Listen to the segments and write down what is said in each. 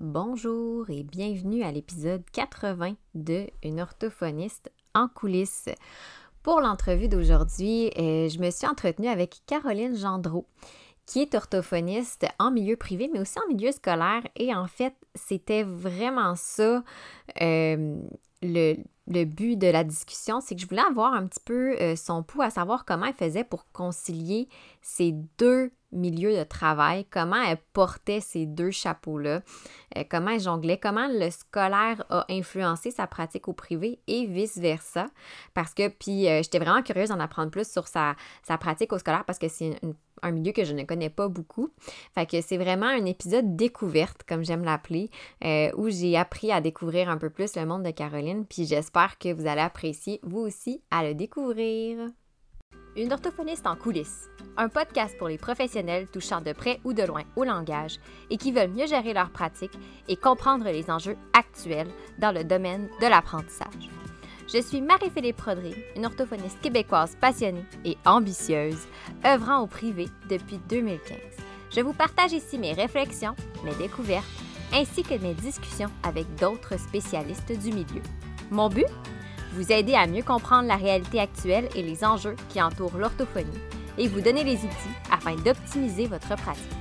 Bonjour et bienvenue à l'épisode 80 de Une orthophoniste en coulisses. Pour l'entrevue d'aujourd'hui, euh, je me suis entretenue avec Caroline Gendreau, qui est orthophoniste en milieu privé, mais aussi en milieu scolaire. Et en fait, c'était vraiment ça euh, le, but de la discussion, c'est que je voulais avoir un petit peu euh, son pouls à savoir comment elle faisait pour concilier ces deux milieu de travail, comment elle portait ces deux chapeaux-là, euh, comment elle jonglait, comment le scolaire a influencé sa pratique au privé et vice-versa. Parce que, puis euh, j'étais vraiment curieuse d'en apprendre plus sur sa, sa, pratique au scolaire parce que c'est un milieu que je ne connais pas beaucoup. Fait que c'est vraiment un épisode découverte, comme j'aime l'appeler, euh, où j'ai appris à découvrir un peu plus le monde de Caroline, puis j'espère que vous allez apprécier, vous aussi, à le découvrir. Une orthophoniste en coulisses, un podcast pour les professionnels touchant de près ou de loin au langage et qui veulent mieux gérer leur pratique et comprendre les enjeux actuels dans le domaine de l'apprentissage. Je suis Marie-Philippe Prodry, une orthophoniste québécoise passionnée et ambitieuse, œuvrant au privé depuis 2015. Je vous partage ici mes réflexions, mes découvertes, ainsi que mes discussions avec d'autres spécialistes du milieu. Mon but? Vous aider à mieux comprendre la réalité actuelle et les enjeux qui entourent l'orthophonie et vous donner les outils afin d'optimiser votre pratique.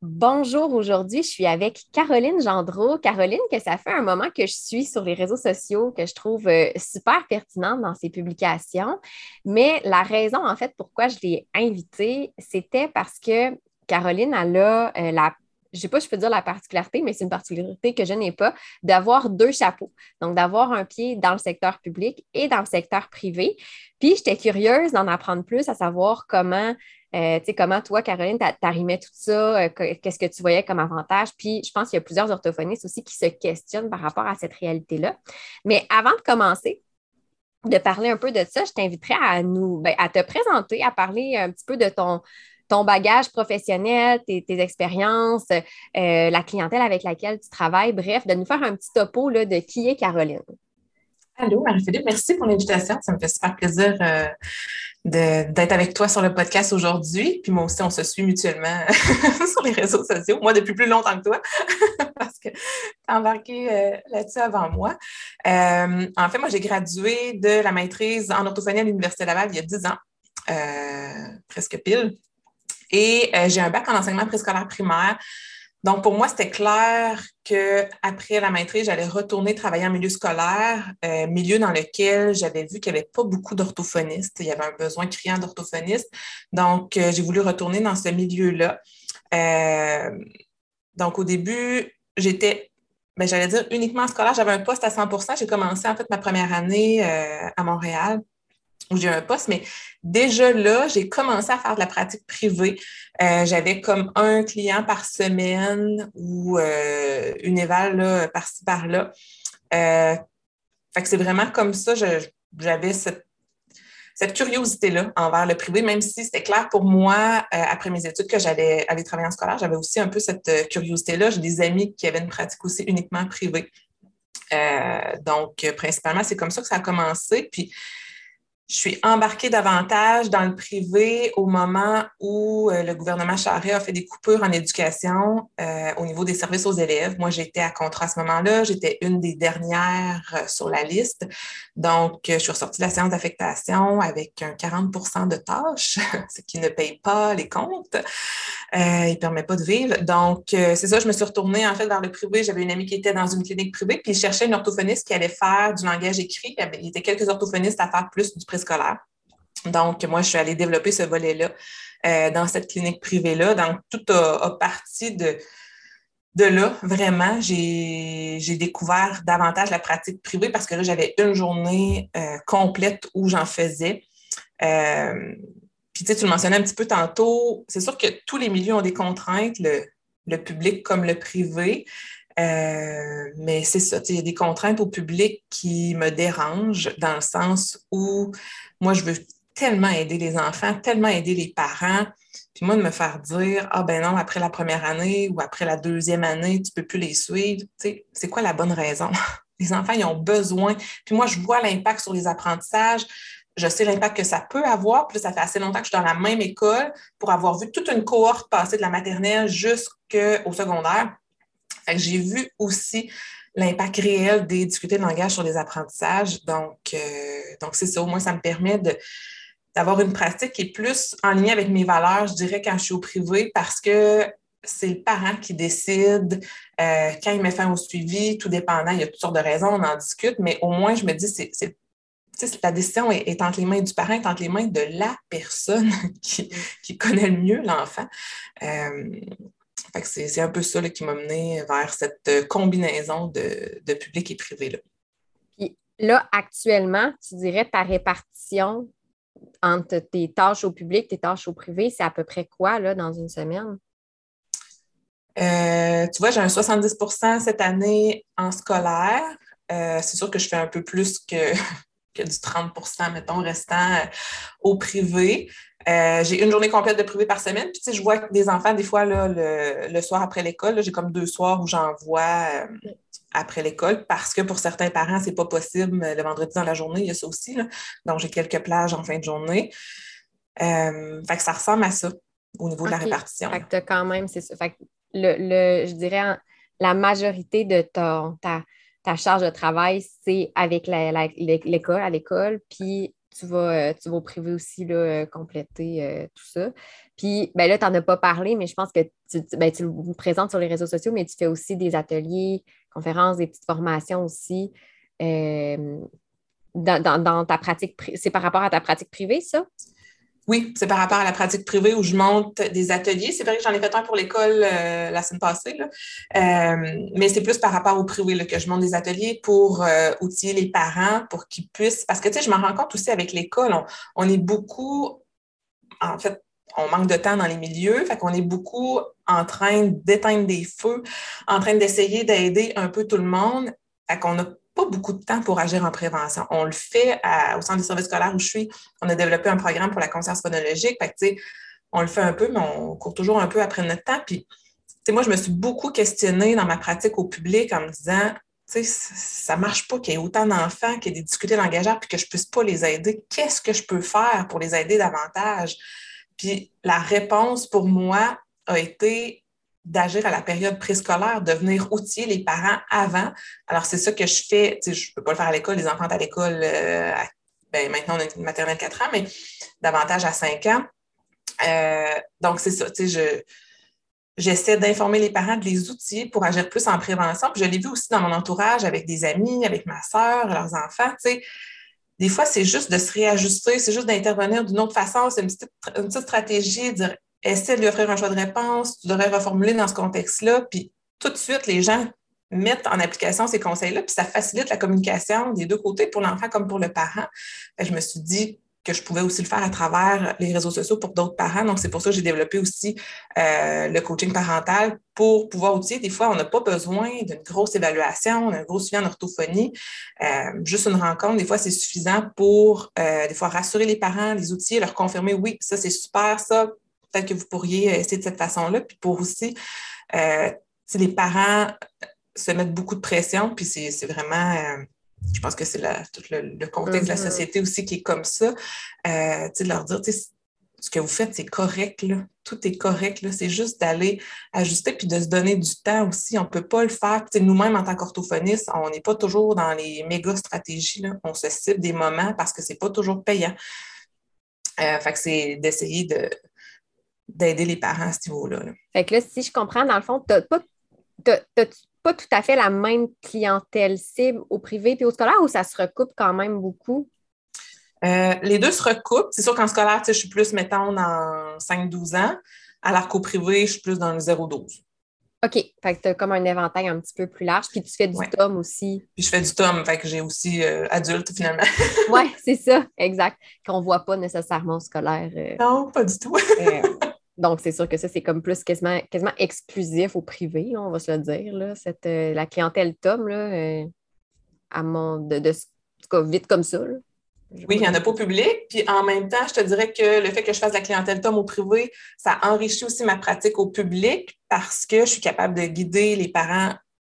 Bonjour, aujourd'hui, je suis avec Caroline Gendreau. Caroline, que ça fait un moment que je suis sur les réseaux sociaux, que je trouve euh, super pertinente dans ses publications. Mais la raison, en fait, pourquoi je l'ai invitée, c'était parce que Caroline, a euh, la je sais pas je peux dire la particularité, mais c'est une particularité que je n'ai pas, d'avoir deux chapeaux. Donc, d'avoir un pied dans le secteur public et dans le secteur privé. Puis, j'étais curieuse d'en apprendre plus, à savoir comment, euh, tu sais, comment toi, Caroline, t'arrimais tout ça, euh, qu'est-ce que tu voyais comme avantage? Puis, je pense qu'il y a plusieurs orthophonistes aussi qui se questionnent par rapport à cette réalité-là. Mais avant de commencer, de parler un peu de ça, je t'inviterais à nous, ben, à te présenter, à parler un petit peu de ton, ton bagage professionnel, tes, expériences, euh, la clientèle avec laquelle tu travailles, bref, de nous faire un petit topo là, de qui est Caroline. Allô, Marie-Philippe, merci pour l'invitation. Ça me fait super plaisir euh, d'être avec toi sur le podcast aujourd'hui. Puis moi aussi, on se suit mutuellement sur les réseaux sociaux. Moi, depuis plus longtemps que toi, parce que tu as embarqué euh, là-dessus avant moi. en fait, moi, j'ai gradué de la maîtrise en orthophonie à l'Université Laval il y a 10 ans, presque pile. Et euh, j'ai un bac en enseignement préscolaire primaire. Donc, pour moi, c'était clair qu'après la maîtrise, j'allais retourner travailler en milieu scolaire, euh, milieu dans lequel j'avais vu qu'il n'y avait pas beaucoup d'orthophonistes. Il y avait un besoin criant d'orthophonistes. Donc, euh, j'ai voulu retourner dans ce milieu-là. donc, au début, j'étais, ben, j'allais dire uniquement scolaire. J'avais un poste à 100% J'ai commencé, en fait, ma première année à Montréal où j'ai un poste, mais déjà là, j'ai commencé à faire de la pratique privée. Euh, j'avais comme un client par semaine ou euh, une éval par-ci, par-là. Euh, c'est vraiment comme ça, j'avais cette, cette curiosité-là envers le privé, même si c'était clair pour moi, après mes études, que j'allais aller travailler en scolaire, j'avais aussi un peu cette curiosité-là. J'ai des amis qui avaient une pratique aussi uniquement privée. donc, principalement, c'est comme ça que ça a commencé. Puis, je suis embarquée davantage dans le privé au moment où euh, le gouvernement Charest a fait des coupures en éducation euh, au niveau des services aux élèves. Moi, j'étais à contrat à ce moment-là. J'étais une des dernières euh, sur la liste. Donc, je suis ressortie de la séance d'affectation avec un 40% de tâches, ce qui ne paye pas les comptes. il ne permet pas de vivre. Donc, c'est ça, je me suis retournée en fait vers le privé. J'avais une amie qui était dans une clinique privée, puis je cherchais une orthophoniste qui allait faire du langage écrit. Il y avait quelques orthophonistes à faire plus du scolaire. Donc, moi, je suis allée développer ce volet-là euh, dans cette clinique privée-là. Donc, tout a, parti de, de là, vraiment, j'ai découvert davantage la pratique privée parce que là, j'avais une journée euh, complète où j'en faisais. Euh, puis, tu sais, tu le mentionnais un petit peu tantôt, c'est sûr que tous les milieux ont des contraintes, le, le public comme le privé. Euh, mais c'est ça, il y a des contraintes au public qui me dérangent dans le sens où moi, je veux tellement aider les enfants, tellement aider les parents. Puis moi, de me faire dire, ah ben non, après la première année ou après la deuxième année, tu peux plus les suivre. C'est quoi la bonne raison? Les enfants, ils ont besoin. Puis moi, je vois l'impact sur les apprentissages. Je sais l'impact que ça peut avoir. Puis ça fait assez longtemps que je suis dans la même école pour avoir vu toute une cohorte passer de la maternelle jusqu'à qu'au secondaire. J'ai vu aussi l'impact réel des difficultés de langage sur les apprentissages. Donc, euh, donc c'est ça. Au moins, ça me permet d'avoir une pratique qui est plus en ligne avec mes valeurs, je dirais, quand je suis au privé, parce que c'est le parent qui décide euh, quand il met fin au suivi, tout dépendant. Il y a toutes sortes de raisons, on en discute, mais au moins, je me dis, c'est la décision est, entre les mains du parent, est entre les mains de la personne qui, connaît le mieux l'enfant. Euh, c'est un peu ça qui m'a mené vers cette combinaison de, public et privé. Là. Puis là, actuellement, tu dirais ta répartition entre tes tâches au public, tes tâches au privé, c'est à peu près quoi là, dans une semaine? Euh, tu vois, j'ai un 70 cette année en scolaire. Euh, c'est sûr que je fais un peu plus que, que du 30% mettons, restant euh, au privé. j'ai une journée complète de privé par semaine. Puis, tu sais, je vois des enfants, des fois, là, le, soir après l'école, j'ai comme deux soirs où j'envoie après l'école parce que pour certains parents, c'est pas possible le vendredi dans la journée. Il y a ça aussi. Donc, j'ai quelques plages en fin de journée. fait que ça ressemble à ça au niveau de la répartition. Fait que quand même, c'est ça. Fait que le, je dirais, la majorité de ta, ta charge de travail, c'est avec l'école, à l'école, puis tu vas, euh, tu vas au privé aussi là, euh, compléter euh, tout ça. Puis ben là, tu n'en as pas parlé, mais je pense que tu, ben, tu le présentes sur les réseaux sociaux, mais tu fais aussi des ateliers, conférences, des petites formations aussi. dans, dans, ta pratique, c'est par rapport à ta pratique privée, ça? Oui, c'est par rapport à la pratique privée où je monte des ateliers. C'est vrai que j'en ai fait un pour l'école euh, la semaine passée, euh, mais c'est plus par rapport au privé que je monte des ateliers pour euh, outiller les parents pour qu'ils puissent. Parce que, tu sais, je m'en rends compte aussi avec l'école, on, est beaucoup, en fait, on manque de temps dans les milieux, fait qu'on est beaucoup en train d'éteindre des feux, en train d'essayer d'aider un peu tout le monde. Fait qu'on a pas beaucoup de temps pour agir en prévention. On le fait au centre des services scolaires où je suis. On a développé un programme pour la conscience phonologique. on le fait un peu, mais on court toujours un peu après notre temps. Puis, moi, je me suis beaucoup questionnée dans ma pratique au public en me disant, ça ne marche pas qu'il y ait autant d'enfants qui aient des difficultés langagières puis que je ne puisse pas les aider. Qu'est-ce que je peux faire pour les aider davantage? Puis la réponse pour moi a été d'agir à la période préscolaire, de venir outiller les parents avant. Alors, c'est ça que je fais. je ne peux pas le faire à l'école, les enfants à l'école, euh, ben, maintenant on a une maternelle 4 ans, mais davantage à 5 ans. Euh, donc, c'est ça. Je, j'essaie d'informer les parents de les outils pour agir plus en prévention. Puis je l'ai vu aussi dans mon entourage avec des amis, avec ma soeur, leurs enfants. Des fois, c'est juste de se réajuster, c'est juste d'intervenir d'une autre façon. C'est une petite, une petite stratégie, dire essaie de lui offrir un choix de réponse, tu devrais reformuler dans ce contexte-là, puis tout de suite, les gens mettent en application ces conseils-là, puis ça facilite la communication des deux côtés, pour l'enfant comme pour le parent. je me suis dit que je pouvais aussi le faire à travers les réseaux sociaux pour d'autres parents. Donc, c'est pour ça que j'ai développé aussi euh, le coaching parental pour pouvoir outiller. Des fois, on n'a pas besoin d'une grosse évaluation, d'un gros suivi en orthophonie. Euh, juste une rencontre, des fois, c'est suffisant pour, euh, des fois, rassurer les parents, les outils, leur confirmer, oui, ça, c'est super, ça, peut-être que vous pourriez essayer de cette façon-là. Puis pour aussi, euh, si les parents se mettent beaucoup de pression, puis c'est vraiment, euh, je pense que c'est tout le, contexte de la mm-hmm. société aussi qui est comme ça, euh, de leur dire, ce que vous faites, c'est correct, là. tout est correct, c'est juste d'aller ajuster puis de se donner du temps aussi. On ne peut pas le faire. Nous-mêmes, en tant qu'orthophonistes, on n'est pas toujours dans les méga stratégies. Là. On se cible des moments parce que ce n'est pas toujours payant. Euh, fait que c'est d'essayer de, d'aider les parents à ce niveau-là. Fait que là, si je comprends, dans le fond, tu n'as pas, tout à fait la même clientèle cible au privé et au scolaire ou ça se recoupe quand même beaucoup? Euh, les deux se recoupent. C'est sûr qu'en scolaire, je suis plus, mettons, dans 5-12 ans, alors qu'au privé, je suis plus dans le 0-12. OK. Fait que tu as comme un éventail un petit peu plus large. Puis tu fais du tome aussi. Puis je fais du tome. Fait que j'ai aussi euh, adulte finalement. oui, c'est ça. Exact. Qu'on ne voit pas nécessairement au scolaire. Euh, non, pas du tout. Donc, c'est sûr que ça, c'est comme plus quasiment, quasiment exclusif au privé, on va se le dire. Là. Cette, euh, la clientèle Tom, là, euh, à mon, de, de, vite comme ça. Oui, il n'y en a pas au public. Puis en même temps, je te dirais que le fait que je fasse la clientèle Tom au privé, ça enrichit aussi ma pratique au public parce que je suis capable de guider les parents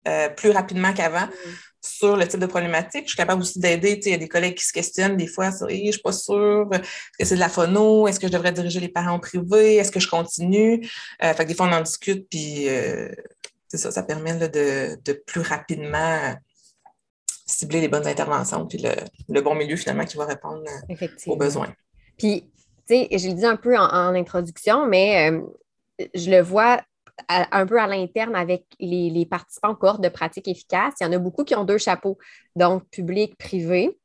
euh, plus rapidement qu'avant. Mm. Sur le type de problématique. Je suis capable aussi d'aider. Il y a des collègues qui se questionnent des fois sur hey, je suis pas sûre, est-ce que c'est de la phono? Est-ce que je devrais diriger les parents en privé? Est-ce que je continue? Euh, fait que des fois, on en discute, puis euh, c'est ça, ça permet de, de, plus rapidement cibler les bonnes interventions, puis le, le bon milieu finalement qui va répondre aux besoins. Puis, tu sais, je le dis un peu en, introduction, mais euh, je le vois un peu à l'interne avec les, participants en cohorte de pratique efficace. Il y en a beaucoup qui ont deux chapeaux, donc public, privé,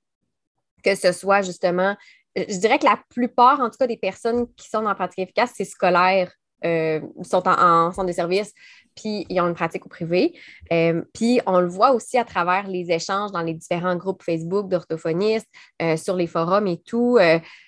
que ce soit justement, je dirais que la plupart, en tout cas, des personnes qui sont en pratique efficace, c'est scolaire, euh, sont en, centre de service, puis ils ont une pratique au privé. Euh, puis on le voit aussi à travers les échanges dans les différents groupes Facebook d'orthophonistes, euh, sur les forums et tout,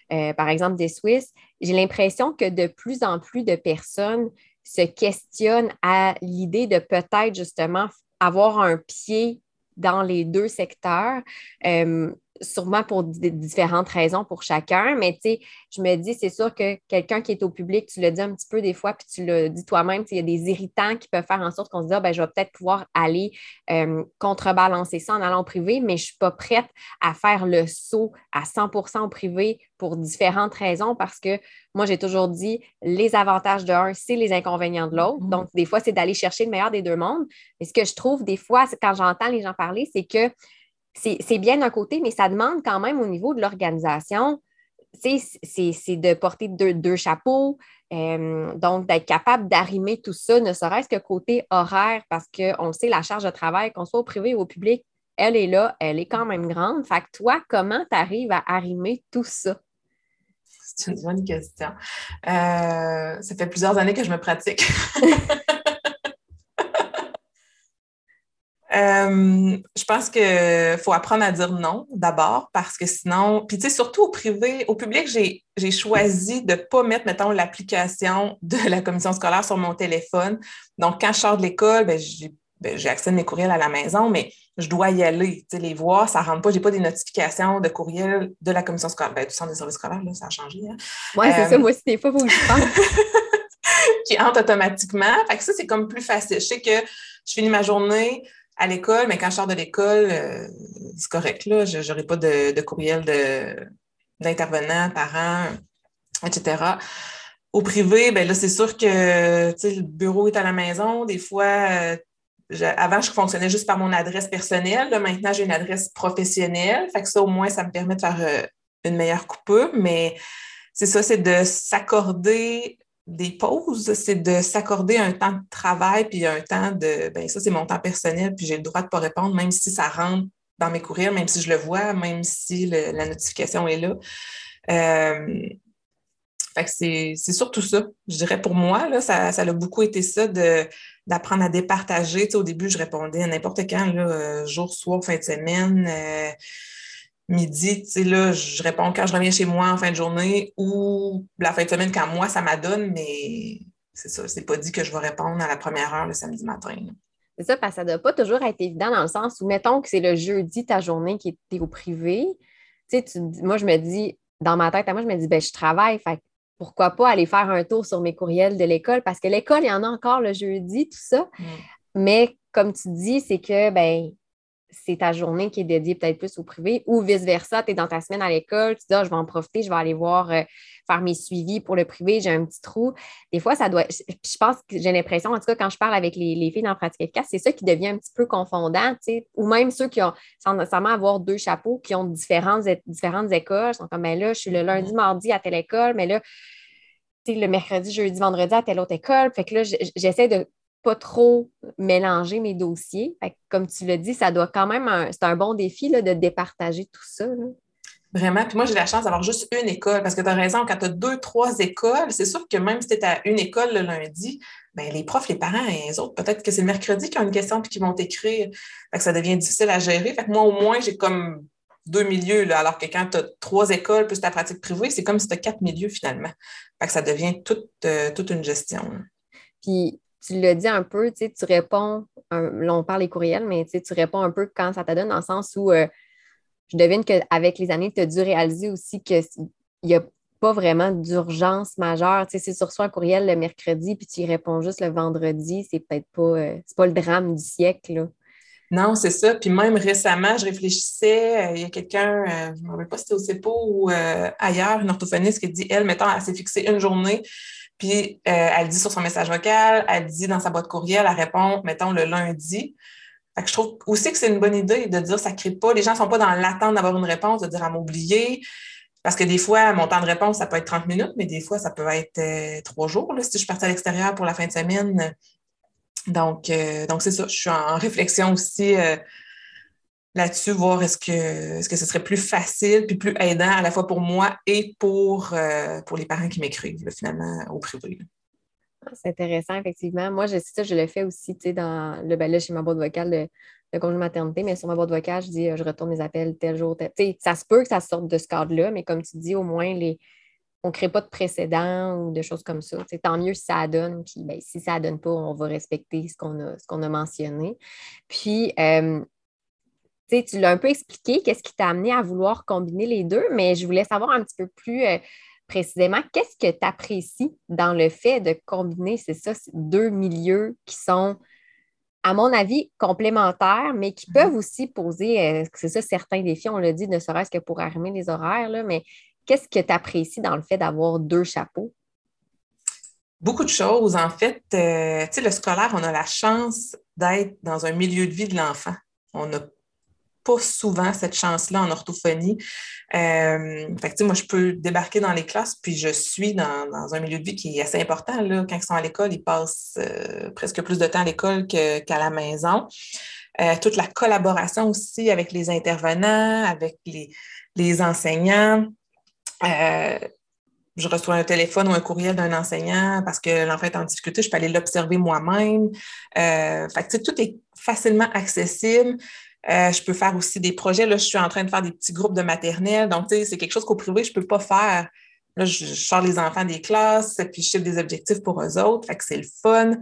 par exemple des Suisses. J'ai l'impression que de plus en plus de personnes se questionnent à l'idée de peut-être justement avoir un pied dans les deux secteurs. Euh, sûrement pour différentes raisons pour chacun, mais tu sais, je me dis, c'est sûr que quelqu'un qui est au public, tu le dis un petit peu des fois, puis tu le dis toi-même, il y a des irritants qui peuvent faire en sorte qu'on se dise, ah, ben, je vais peut-être pouvoir aller euh, contrebalancer ça en allant au privé, mais je ne suis pas prête à faire le saut à 100% au privé pour différentes raisons parce que moi, j'ai toujours dit, les avantages de un, c'est les inconvénients de l'autre. Mm-hmm. Donc, des fois, c'est d'aller chercher le meilleur des deux mondes. Mais ce que je trouve des fois, quand j'entends les gens parler, c'est que c'est bien d'un côté, mais ça demande quand même au niveau de l'organisation, c'est de porter deux, chapeaux, euh, donc d'être capable d'arrimer tout ça, ne serait-ce que côté horaire, parce qu'on sait la charge de travail, qu'on soit au privé ou au public, elle est là, elle est quand même grande. Fait que toi, comment tu arrives à arrimer tout ça? C'est une bonne question. Euh, ça fait plusieurs années que je me pratique. Euh, je pense qu'il faut apprendre à dire non d'abord parce que sinon, puis tu sais, surtout au privé, au public, j'ai choisi de ne pas mettre, mettons, l'application de la commission scolaire sur mon téléphone. Donc, quand je sors de l'école, ben, ben, j'ai accès à mes courriels à la maison, mais je dois y aller, tu sais, les voir, ça ne rentre pas, je n'ai pas des notifications de courriel de la commission scolaire, ben, du centre des services scolaires, là, ça a changé. Hein? Oui, c'est ça, euh, moi aussi, des fois, je pense. qui entre automatiquement. Fait que ça, c'est comme plus facile. Je sais que je finis ma journée, à l'école, mais quand je sors de l'école, euh, c'est correct, là. Je n'aurai pas de, courriel d'intervenants, parents, etc. Au privé, ben là, c'est sûr que le bureau est à la maison. Des fois, euh, avant, je fonctionnais juste par mon adresse personnelle. maintenant, j'ai une adresse professionnelle. Fait que ça, au moins, ça me permet de faire euh, une meilleure coupure. Mais c'est ça, c'est de s'accorder des pauses, c'est de s'accorder un temps de travail puis un temps de ben ça, c'est mon temps personnel, puis j'ai le droit de ne pas répondre, même si ça rentre dans mes courriels, même si je le vois, même si la notification est là. Euh, c'est surtout ça. Je dirais pour moi, là, ça, ça a beaucoup été ça d'apprendre à départager. au début, je répondais à n'importe quand, euh, jour, soir, fin de semaine. Euh, midi, tu sais, là, je réponds quand je reviens chez moi en fin de journée ou la fin de semaine quand moi, ça m'adonne, mais c'est ça, c'est pas dit que je vais répondre à la première heure le samedi matin. C'est ça, parce que ça ne doit pas toujours être évident dans le sens où, mettons que c'est le jeudi, ta journée qui est au privé. Tu sais, moi, je me dis, dans ma tête, moi, je me dis, ben, je travaille, fait pourquoi pas aller faire un tour sur mes courriels de l'école, parce que l'école, il y en a encore le jeudi, tout ça. Mm. Mais comme tu dis, c'est que, ben, c'est ta journée qui est dédiée peut-être plus au privé ou vice-versa, tu es dans ta semaine à l'école, tu dis ah, je vais en profiter, je vais aller voir, euh, faire mes suivis pour le privé, j'ai un petit trou. Des fois, ça doit. Je pense que j'ai l'impression, en tout cas, quand je parle avec les, filles dans pratique efficace, c'est ça qui devient un petit peu confondant, tu sais, ou même ceux qui ont, sans nécessairement avoir deux chapeaux, qui ont différentes, différentes écoles, sont comme, ben là, je suis le lundi, mardi à telle école, mais là, le mercredi, jeudi, vendredi à telle autre école. Fait que là, j'essaie de pas trop mélanger mes dossiers. comme tu l'as dit, ça doit quand même, c'est un bon défi de départager tout ça. Vraiment. Puis moi, j'ai la chance d'avoir juste une école parce que tu as raison, quand tu as deux, trois écoles, c'est sûr que même si tu es à une école le lundi, ben, les profs, les parents et les autres, peut-être que c'est le mercredi qui ont une question puis qui vont t'écrire. ça devient difficile à gérer. Fait que moi, au moins, j'ai comme deux milieux, là, alors que quand tu as trois écoles plus ta pratique privée, c'est comme si tu as quatre milieux finalement. Fait que ça devient toute, euh, toute une gestion. Puis tu l'as dit un peu, tu réponds, là on parle des courriels, mais tu réponds un peu quand ça te donne, dans le sens où euh, je devine qu'avec les années, tu as dû réaliser aussi qu'il n'y a pas vraiment d'urgence majeure. Tu sais, si tu reçois un courriel le mercredi puis tu y réponds juste le vendredi, c'est peut-être pas, euh, pas le drame du siècle. Non, c'est ça. Puis même récemment, je réfléchissais, euh, il y a quelqu'un, je ne me rappelle pas si c'était au CEPO ou ailleurs, une orthophoniste qui dit, elle, mettons, elle s'est fixée une journée, puis elle dit sur son message vocal, elle dit dans sa boîte courriel, elle répond, mettons, le lundi. Fait que je trouve aussi que c'est une bonne idée de dire ça crée pas. Les gens ne sont pas dans l'attente d'avoir une réponse, de dire à m'oublier. Parce que des fois, mon temps de réponse, ça peut être 30 minutes, mais des fois, ça peut être trois jours. si je partie à l'extérieur pour la fin de semaine, donc, euh, donc c'est ça. Je suis en réflexion aussi euh, là-dessus, voir est-ce que, est-ce que ce serait plus facile puis plus aidant à la fois pour moi et pour, euh, pour les parents qui m'écrivent, finalement, au privé. C'est intéressant, effectivement. Moi, je ça, je le fais aussi, dans le ben là, chez ma boîte vocale de, de congé maternité, mais sur ma boîte vocale, je dis je retourne mes appels tel jour, tel. Ça se peut que ça sorte de ce cadre-là, mais comme tu dis, au moins les, on ne crée pas de précédent ou de choses comme ça. Tant mieux si ça donne. Puis ben, si ça ne donne pas, on va respecter ce qu'on a, qu'on a mentionné. Puis, euh, tu l'as un peu expliqué, qu'est-ce qui t'a amené à vouloir combiner les deux, mais je voulais savoir un petit peu plus euh, précisément, qu'est-ce que tu apprécies dans le fait de combiner, c'est ça, deux milieux qui sont, à mon avis, complémentaires, mais qui mm-hmm. peuvent aussi poser, euh, c'est ça, certains défis, on l'a dit, ne serait-ce que pour arrimer les horaires, là, mais Qu'est-ce que tu apprécies dans le fait d'avoir deux chapeaux? Beaucoup de choses. En fait, euh, tu sais, le scolaire, on a la chance d'être dans un milieu de vie de l'enfant. On n'a pas souvent cette chance-là en orthophonie. Euh, fait moi, je peux débarquer dans les classes, puis je suis dans, un milieu de vie qui est assez important. Là. Quand ils sont à l'école, ils passent euh, presque plus de temps à l'école qu'à la maison. toute la collaboration aussi avec les intervenants, avec les, enseignants. Euh, je reçois un téléphone ou un courriel d'un enseignant parce que l'enfant est en difficulté, je peux aller l'observer moi-même. Euh, fait tout est facilement accessible. Euh, je peux faire aussi des projets. Là, je suis en train de faire des petits groupes de maternelle. Donc, c'est quelque chose qu'au privé, je ne peux pas faire. Là, je, sors les enfants des classes, puis je chiffre des objectifs pour eux autres. Fait que c'est le fun.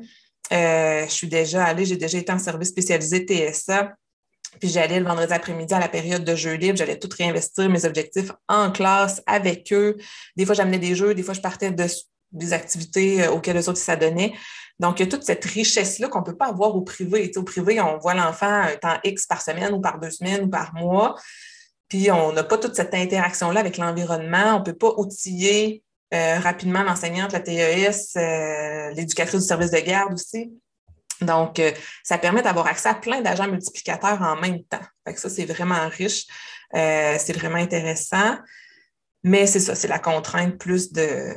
je suis déjà allée, j'ai déjà été en service spécialisé TSA. Puis j'allais le vendredi après-midi à la période de jeux libres, j'allais tout réinvestir mes objectifs en classe avec eux. Des fois, j'amenais des jeux, des fois, je partais de, des activités euh, auxquelles eux autres s'adonnaient. Donc, il y a toute cette richesse-là qu'on ne peut pas avoir au privé. au privé, on voit l'enfant un temps X par semaine ou par deux semaines ou par mois. Puis, on n'a pas toute cette interaction-là avec l'environnement. On ne peut pas outiller euh, rapidement l'enseignante, la TES, euh, l'éducatrice du service de garde aussi. Donc, ça permet d'avoir accès à plein d'agents multiplicateurs en même temps. ça, c'est vraiment riche. C'est vraiment intéressant. Mais c'est ça, c'est la contrainte plus de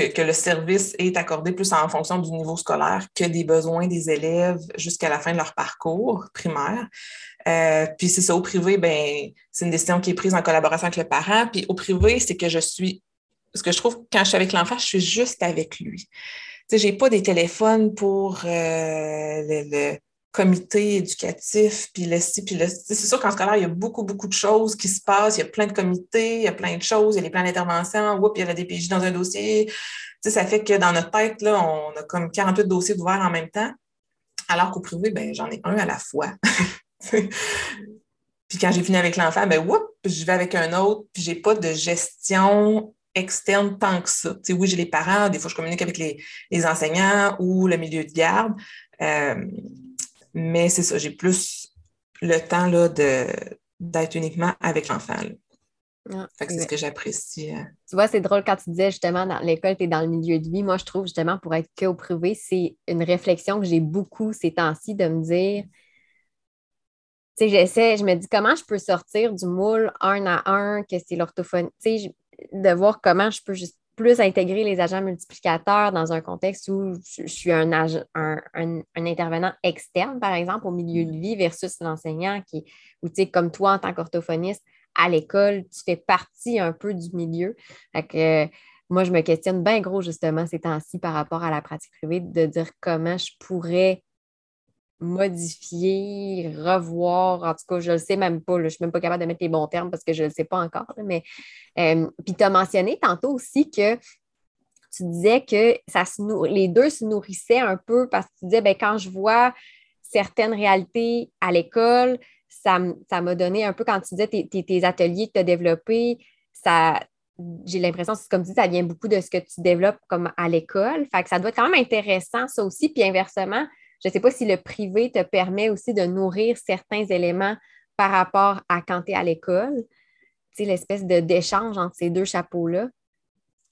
que, le service est accordé plus en fonction du niveau scolaire que des besoins des élèves jusqu'à la fin de leur parcours primaire. Euh, puis c'est ça, au privé, ben, c'est une décision qui est prise en collaboration avec le parent. Puis au privé, c'est que je suis, ce que je trouve quand je suis avec l'enfant, je suis juste avec lui sais, j'ai pas des téléphones pour euh, le, comité éducatif, puis le ci, puis le C'est sûr qu'en scolaire, il y a beaucoup, beaucoup de choses qui se passent. Il y a plein de comités, il y a plein de choses, il y a les plans d'intervention, il y a la DPJ dans un dossier. ça fait que dans notre tête, là, on a comme 48 dossiers ouverts en même temps, alors qu'au privé, ben, j'en ai un à la fois. puis quand j'ai fini avec l'enfant, ben, je vais avec un autre, puis j'ai pas de gestion externe tant que ça. oui, j'ai les parents, des fois, je communique avec les, enseignants ou le milieu de garde, euh, mais c'est ça, j'ai plus le temps là, d'être uniquement avec l'enfant. Ah, c'est ce que j'apprécie. Euh. Tu vois, c'est drôle quand tu disais justement dans l'école, tu es dans le milieu de vie. Moi, je trouve justement pour être que au privé, c'est une réflexion que j'ai beaucoup ces temps-ci de me dire. Tu sais, j'essaie, je me dis comment je peux sortir du moule un à un, que c'est l'orthophonie. Tu sais, de voir comment je peux juste plus intégrer les agents multiplicateurs dans un contexte où je, suis un, un, intervenant externe, par exemple, au milieu de vie versus l'enseignant qui, ou tu sais, comme toi en tant qu'orthophoniste, à l'école, tu fais partie un peu du milieu. que, moi, je me questionne bien gros justement ces temps-ci par rapport à la pratique privée, de dire comment je pourrais modifier, revoir. En tout cas, je ne le sais même pas. je ne suis même pas capable de mettre les bons termes parce que je ne le sais pas encore. mais euh, puis tu as mentionné tantôt aussi que tu disais que ça les deux se nourrissaient un peu parce que tu disais ben, quand je vois certaines réalités à l'école, ça m'a donné un peu quand tu disais tes, ateliers que tu as développés, ça. J'ai l'impression, c'est comme tu dis, ça vient beaucoup de ce que tu développes comme à l'école. Fait que ça doit être quand même intéressant, ça aussi. Puis inversement, je ne sais pas si le privé te permet aussi de nourrir certains éléments par rapport à quand tu es à l'école, tu sais, l'espèce d'échange entre ces deux chapeaux-là.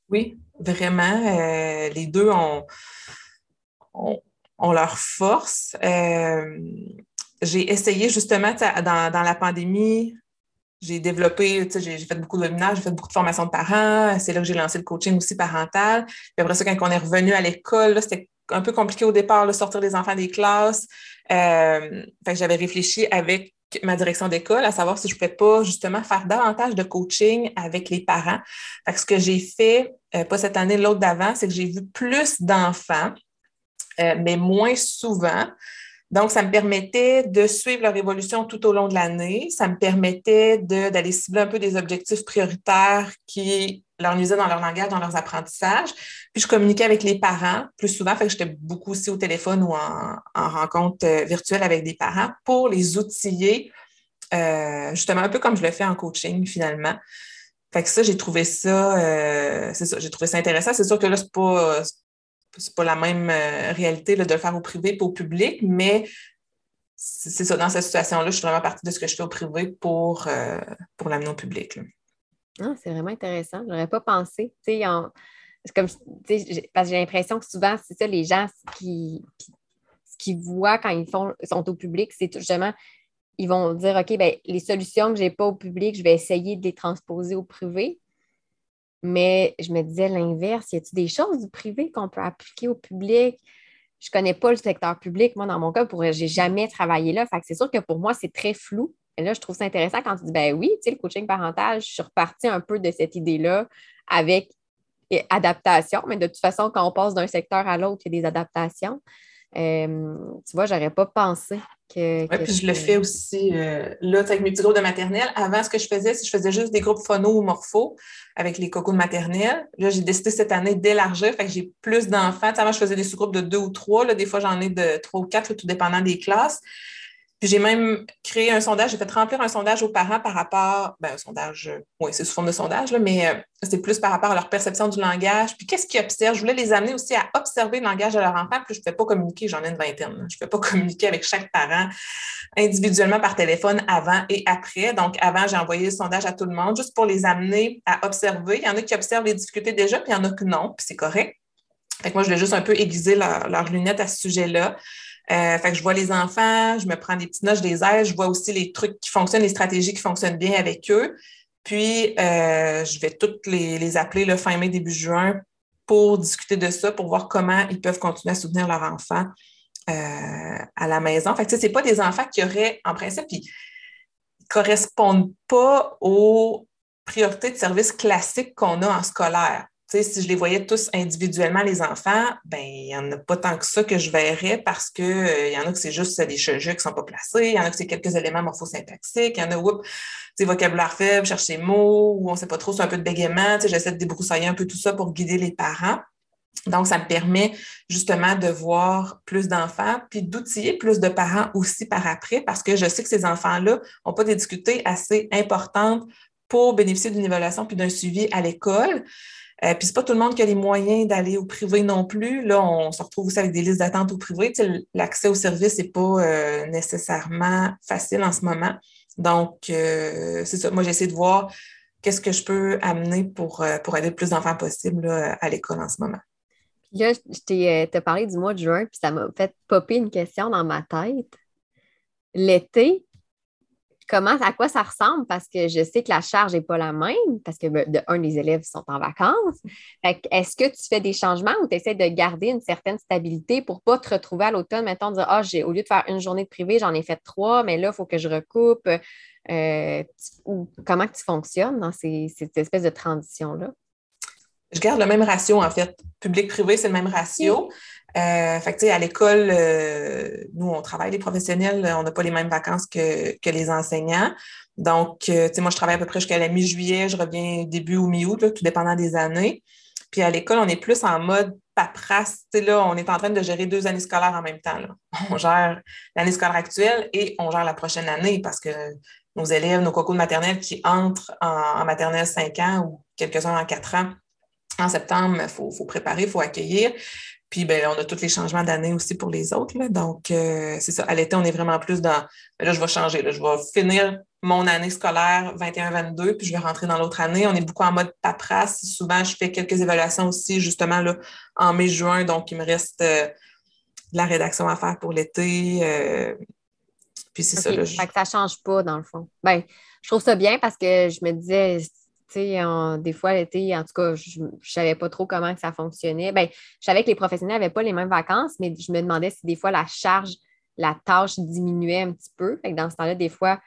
Oui, vraiment. Euh, les deux ont, ont, leur force. Euh, j'ai essayé justement dans, dans, la pandémie, j'ai développé, j'ai fait beaucoup de webinaires, j'ai fait beaucoup de formations de parents. C'est là que j'ai lancé le coaching aussi parental. Puis après ça, quand on est revenu à l'école, c'était un peu compliqué au départ, de sortir les enfants des classes. Euh, j'avais réfléchi avec ma direction d'école à savoir si je ne pouvais pas justement faire davantage de coaching avec les parents. Ce que j'ai fait, euh, pas cette année, l'autre d'avant, c'est que j'ai vu plus d'enfants, euh, mais moins souvent. Donc, ça me permettait de suivre leur évolution tout au long de l'année. Ça me permettait d'aller cibler un peu des objectifs prioritaires qui leur dans leur langage, dans leurs apprentissages. Puis, je communiquais avec les parents plus souvent, fait que j'étais beaucoup aussi au téléphone ou en, rencontre euh, virtuelle avec des parents pour les outiller, euh, justement un peu comme je le fais en coaching finalement. Fait que ça, j'ai trouvé ça, euh, c'est ça, j'ai trouvé ça intéressant. C'est sûr que là, c'est pas, c'est pas la même réalité de le faire au privé pour au public, mais c'est ça, dans cette situation-là, je suis vraiment partie de ce que je fais au privé pour, euh, pour l'amener au public. Ah, c'est vraiment intéressant. Je n'aurais pas pensé. comme, parce que j'ai l'impression que souvent, c'est ça, les gens qui, qui, voient quand ils font, sont au public, c'est justement, ils vont dire OK, ben, les solutions que je n'ai pas au public, je vais essayer de les transposer au privé. Mais je me disais l'inverse. Y a-t-il des choses du privé qu'on peut appliquer au public? Je ne connais pas le secteur public. Moi, dans mon cas, je n'ai jamais travaillé là. C'est sûr que pour moi, c'est très flou. Et là, je trouve ça intéressant quand tu dis, ben oui, tu sais, le coaching parental, je suis repartie un peu de cette idée-là avec adaptation. Mais de toute façon, quand on passe d'un secteur à l'autre, il y a des adaptations. Euh, tu vois, j'aurais pas pensé que. Oui, puis je le fais aussi euh, là, avec mes petits groupes de maternelle. Avant, ce que je faisais, c'est que je faisais juste des groupes phono ou morpho avec les cocos de maternelle. Là, j'ai décidé cette année d'élargir, fait que j'ai plus d'enfants. Avant, je faisais des sous-groupes de deux ou trois. Là, des fois, j'en ai de trois ou quatre, tout dépendant des classes j'ai même créé un sondage, j'ai fait remplir un sondage aux parents par rapport, ben, un sondage, oui, c'est sous forme de sondage, mais euh, c'est plus par rapport à leur perception du langage. Puis qu'est-ce qu'ils observent? Je voulais les amener aussi à observer le langage de leur enfant, puis je ne fais pas communiquer, j'en ai une vingtaine. Je ne fais pas communiquer avec chaque parent individuellement par téléphone avant et après. Donc, avant, j'ai envoyé le sondage à tout le monde juste pour les amener à observer. Il y en a qui observent les difficultés déjà, puis il y en a que non, puis c'est correct. Fait que moi, je voulais juste un peu aiguiser leurs leur lunettes à ce sujet-là. Euh, fait que je vois les enfants, je me prends des petites notes, je les aide, je vois aussi les trucs qui fonctionnent, les stratégies qui fonctionnent bien avec eux. Puis, euh, je vais toutes les, appeler le fin mai, début juin pour discuter de ça, pour voir comment ils peuvent continuer à soutenir leur enfant euh, à la maison. Fait que, ce n'est pas des enfants qui auraient, en principe, ne correspondent pas aux priorités de services classiques qu'on a en scolaire si je les voyais tous individuellement, les enfants, ben il n'y en a pas tant que ça que je verrais parce qu'il euh, y en a que c'est juste des cheveux qui ne sont pas placés, il y en a que c'est quelques éléments morphosyntaxiques, il y en a, oups, vocabulaire faible, cherche ses mots, ou on ne sait pas trop, c'est un peu de bégaiement. J'essaie de débroussailler un peu tout ça pour guider les parents. Donc, ça me permet justement de voir plus d'enfants, puis d'outiller plus de parents aussi par après, parce que je sais que ces enfants-là n'ont pas des difficultés assez importantes pour bénéficier d'une évaluation puis d'un suivi à l'école. Euh, puis c'est pas tout le monde qui a les moyens d'aller au privé non plus. Là, on se retrouve aussi avec des listes d'attente au privé. L'accès au service n'est pas euh, nécessairement facile en ce moment. Donc, euh, c'est ça. Moi, j'essaie de voir qu'est-ce que je peux amener pour, pour aider le plus d'enfants possible à l'école en ce moment. Puis là, je t'ai parlé du mois de juin, puis ça m'a fait popper une question dans ma tête. L'été, comment, à quoi ça ressemble parce que je sais que la charge n'est pas la même parce que ben, de un, les élèves sont en vacances. Est-ce que tu fais des changements ou tu essaies de garder une certaine stabilité pour ne pas te retrouver à l'automne, mettons, dire Ah, au lieu de faire une journée de privé, j'en ai fait trois, mais là, il faut que je recoupe. Euh, ou comment tu fonctionnes dans cette espèce de transition-là? Je garde le même ratio, en fait. Public-privé, c'est le même ratio. Euh, à l'école, euh, nous, on travaille les professionnels, on n'a pas les mêmes vacances que, les enseignants. Donc, euh, moi, je travaille à peu près jusqu'à la mi-juillet, je reviens début ou mi-août, tout dépendant des années. Puis à l'école, on est plus en mode paperasse. là, on est en train de gérer deux années scolaires en même temps. On gère l'année scolaire actuelle et on gère la prochaine année parce que nos élèves, nos cocos de maternelle qui entrent en, en maternelle 5 ans ou quelques-uns en 4 ans, en septembre, il faut, faut, préparer, il faut accueillir. Puis ben, on a tous les changements d'année aussi pour les autres. Donc, euh, c'est ça. À l'été, on est vraiment plus dans. Ben là, je vais changer. Là. Je vais finir mon année scolaire 21-22, puis je vais rentrer dans l'autre année. On est beaucoup en mode paperasse. Souvent, je fais quelques évaluations aussi, justement, là, en mai-juin. Donc, il me reste euh, de la rédaction à faire pour l'été. Euh, puis c'est ça. Là, Fait que ça change pas, dans le fond. Ben, je trouve ça bien parce que je me disais, des fois, l'été, en tout cas, je ne savais pas trop comment que ça fonctionnait. Ben, je savais que les professionnels n'avaient pas les mêmes vacances, mais je me demandais si des fois la charge, la tâche diminuait un petit peu. dans ce temps-là, des fois,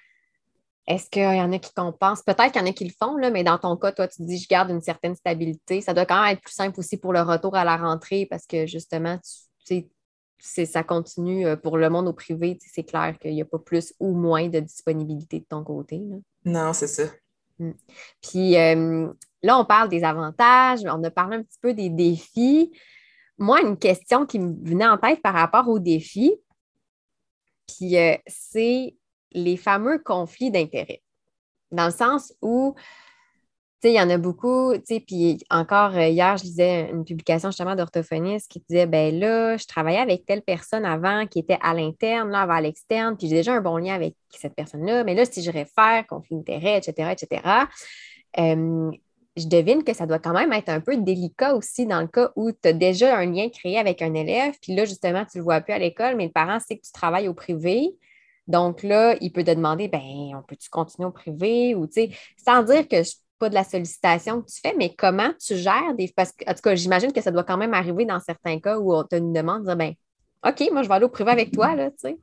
est-ce qu'il y en a qui compensent? Peut-être qu'il y en a qui le font, là, mais dans ton cas, toi, tu dis je garde une certaine stabilité. Ça doit quand même être plus simple aussi pour le retour à la rentrée parce que justement, tu sais, ça continue euh, pour le monde au privé. C'est clair qu'il n'y a pas plus ou moins de disponibilité de ton côté. Non, c'est ça. Mm. Puis euh, là, on parle des avantages, on a parlé un petit peu des défis. Moi, une question qui me venait en tête par rapport aux défis, puis euh, c'est les fameux conflits d'intérêts. Dans le sens où il y en a beaucoup, puis encore euh, hier, je lisais une publication justement d'orthophoniste qui disait, ben là, je travaillais avec telle personne avant qui était à l'interne, là, à l'externe, puis j'ai déjà un bon lien avec cette personne-là, mais là, si je réfère, conflit d'intérêt, etc., etc., je devine que ça doit quand même être un peu délicat aussi dans le cas où tu as déjà un lien créé avec un élève, puis là, justement, tu ne le vois plus à l'école, mais le parent sait que tu travailles au privé. Donc là, il peut te demander, ben, on peut-tu continuer au privé? Ou, tu sais, sans dire que je pas de la sollicitation que tu fais, mais comment tu gères des. Parce que, en tout cas, j'imagine que ça doit quand même arriver dans certains cas où on te demande de dire ben, OK, moi, je vais aller au privé avec toi, là, tu sais.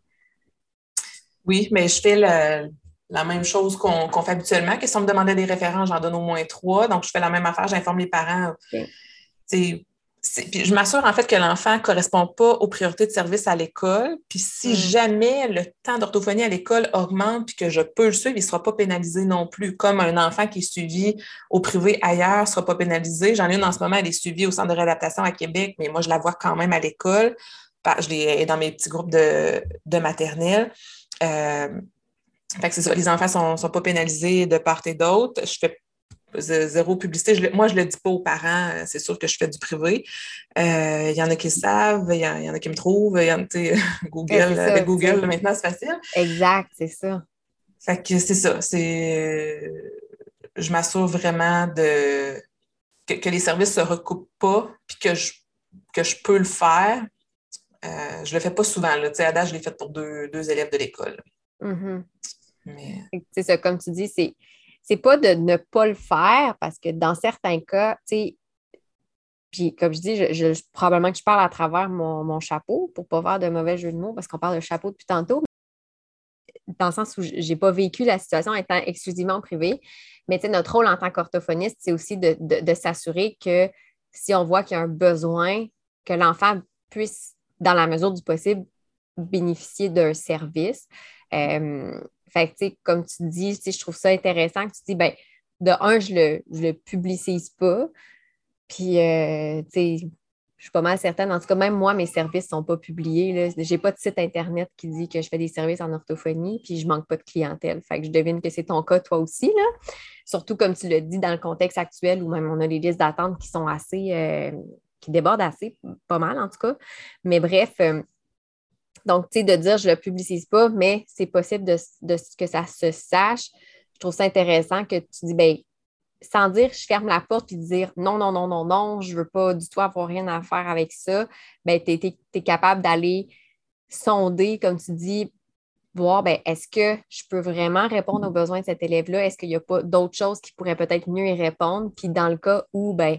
Oui, mais je fais la même chose qu'on fait habituellement, que si on me demandait des références, j'en donne au moins trois. Donc, je fais la même affaire, j'informe les parents je m'assure en fait que l'enfant ne correspond pas aux priorités de service à l'école. Puis si mm. jamais le temps d'orthophonie à l'école augmente puis que je peux le suivre, il ne sera pas pénalisé non plus. Comme un enfant qui est suivi au privé ailleurs ne sera pas pénalisé. J'en ai une en ce moment, elle est suivie au centre de réadaptation à Québec, mais moi, je la vois quand même à l'école. Je l'ai dans mes petits groupes de, de maternelle. Euh, fait que c'est ça, les enfants ne sont, sont, pas pénalisés de part et d'autre. Je fais zéro publicité. moi, je ne le dis pas aux parents, euh, c'est sûr que je fais du privé. Euh, il y en a qui savent, il y, en a qui me trouvent. Y en, Google, avec Google, maintenant, c'est facile. Exact, c'est ça. Fait que c'est ça. C'est, je m'assure vraiment de, que, les services ne se recoupent pas, puis que je, que je peux le faire. Euh, je ne le fais pas souvent. Là. À je l'ai fait pour deux, élèves de l'école. Mm-hmm. C'est ça, comme tu dis, c'est c'est pas de ne pas le faire parce que dans certains cas, tu sais, puis comme je dis, probablement que je parle à travers mon, chapeau pour pas faire de mauvais jeu de mots parce qu'on parle de chapeau depuis tantôt. Dans le sens où je n'ai pas vécu la situation étant exclusivement privée. Mais notre rôle en tant qu'orthophoniste, c'est aussi de, s'assurer que si on voit qu'il y a un besoin, que l'enfant puisse, dans la mesure du possible, bénéficier d'un service. Euh, fait que, comme tu dis, je trouve ça intéressant que tu dis, ben, de un, je le, le publicise pas. Puis, euh, tu sais, je suis pas mal certaine. En tout cas, même moi, mes services sont pas publiés. Je n'ai pas de site Internet qui dit que je fais des services en orthophonie, puis je manque pas de clientèle. Fait que je devine que c'est ton cas, toi aussi. Là. Surtout, comme tu l'as dit, dans le contexte actuel où même on a les listes d'attente qui sont assez, euh, qui débordent assez, pas mal en tout cas. Mais bref, euh, donc, tu sais, de dire je le publicise pas, mais c'est possible de, que ça se sache. Je trouve ça intéressant que tu dis, ben, sans dire je ferme la porte et dire non, non, non, non, non, je ne veux pas du tout avoir rien à faire avec ça, ben, tu es, capable d'aller sonder, comme tu dis, voir ben, est-ce que je peux vraiment répondre aux besoins de cet élève-là? Est-ce qu'il n'y a pas d'autres choses qui pourraient peut-être mieux y répondre? Puis dans le cas où ben,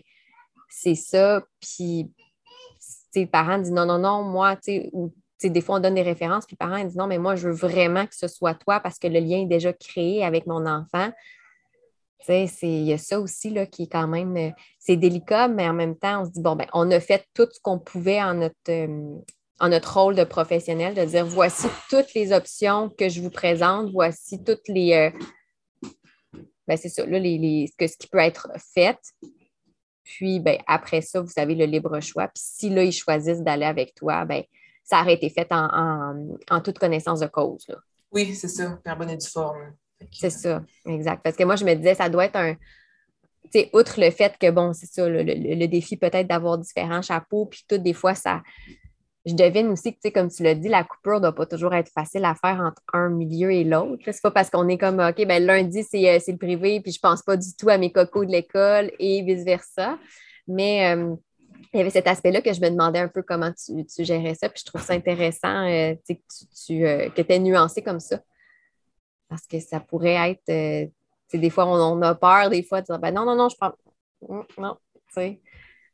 c'est ça, puis tes parents disent non, non, non, moi, tu sais, des fois, on donne des références, puis les parents disent non, mais moi, je veux vraiment que ce soit toi parce que le lien est déjà créé avec mon enfant. Il y a ça aussi là, qui est quand même, euh, c'est délicat, mais en même temps, on se dit, bon, ben, on a fait tout ce qu'on pouvait en notre, euh, en notre rôle de professionnel, de dire, voici toutes les options que je vous présente, voici toutes les, euh, ben, c'est ça, là, les, ce qui peut être fait. Puis, ben, après ça, vous avez le libre choix. Puis si là, ils choisissent d'aller avec toi, ben, ça aurait été fait en, toute connaissance de cause. Oui, c'est ça, en bonne et due forme. C'est ça, exact. Parce que moi, je me disais, ça doit être un, sais, outre le fait que, bon, c'est ça, le, défi peut-être d'avoir différents chapeaux, puis tout, des fois, ça. Je devine aussi que, tu sais, comme tu l'as dit, la coupure ne doit pas toujours être facile à faire entre un milieu et l'autre. C'est pas parce qu'on est comme, OK, ben lundi, c'est le privé, puis je pense pas du tout à mes cocos de l'école et vice-versa. Mais il y avait cet aspect-là que je me demandais un peu comment tu, gérais ça. Puis je trouve ça intéressant euh, que tu euh, que aies nuancé comme ça. Parce que ça pourrait être. Euh, des fois, on, a peur, des fois, de dire ben non, non, non, je prends. Non, tu sais.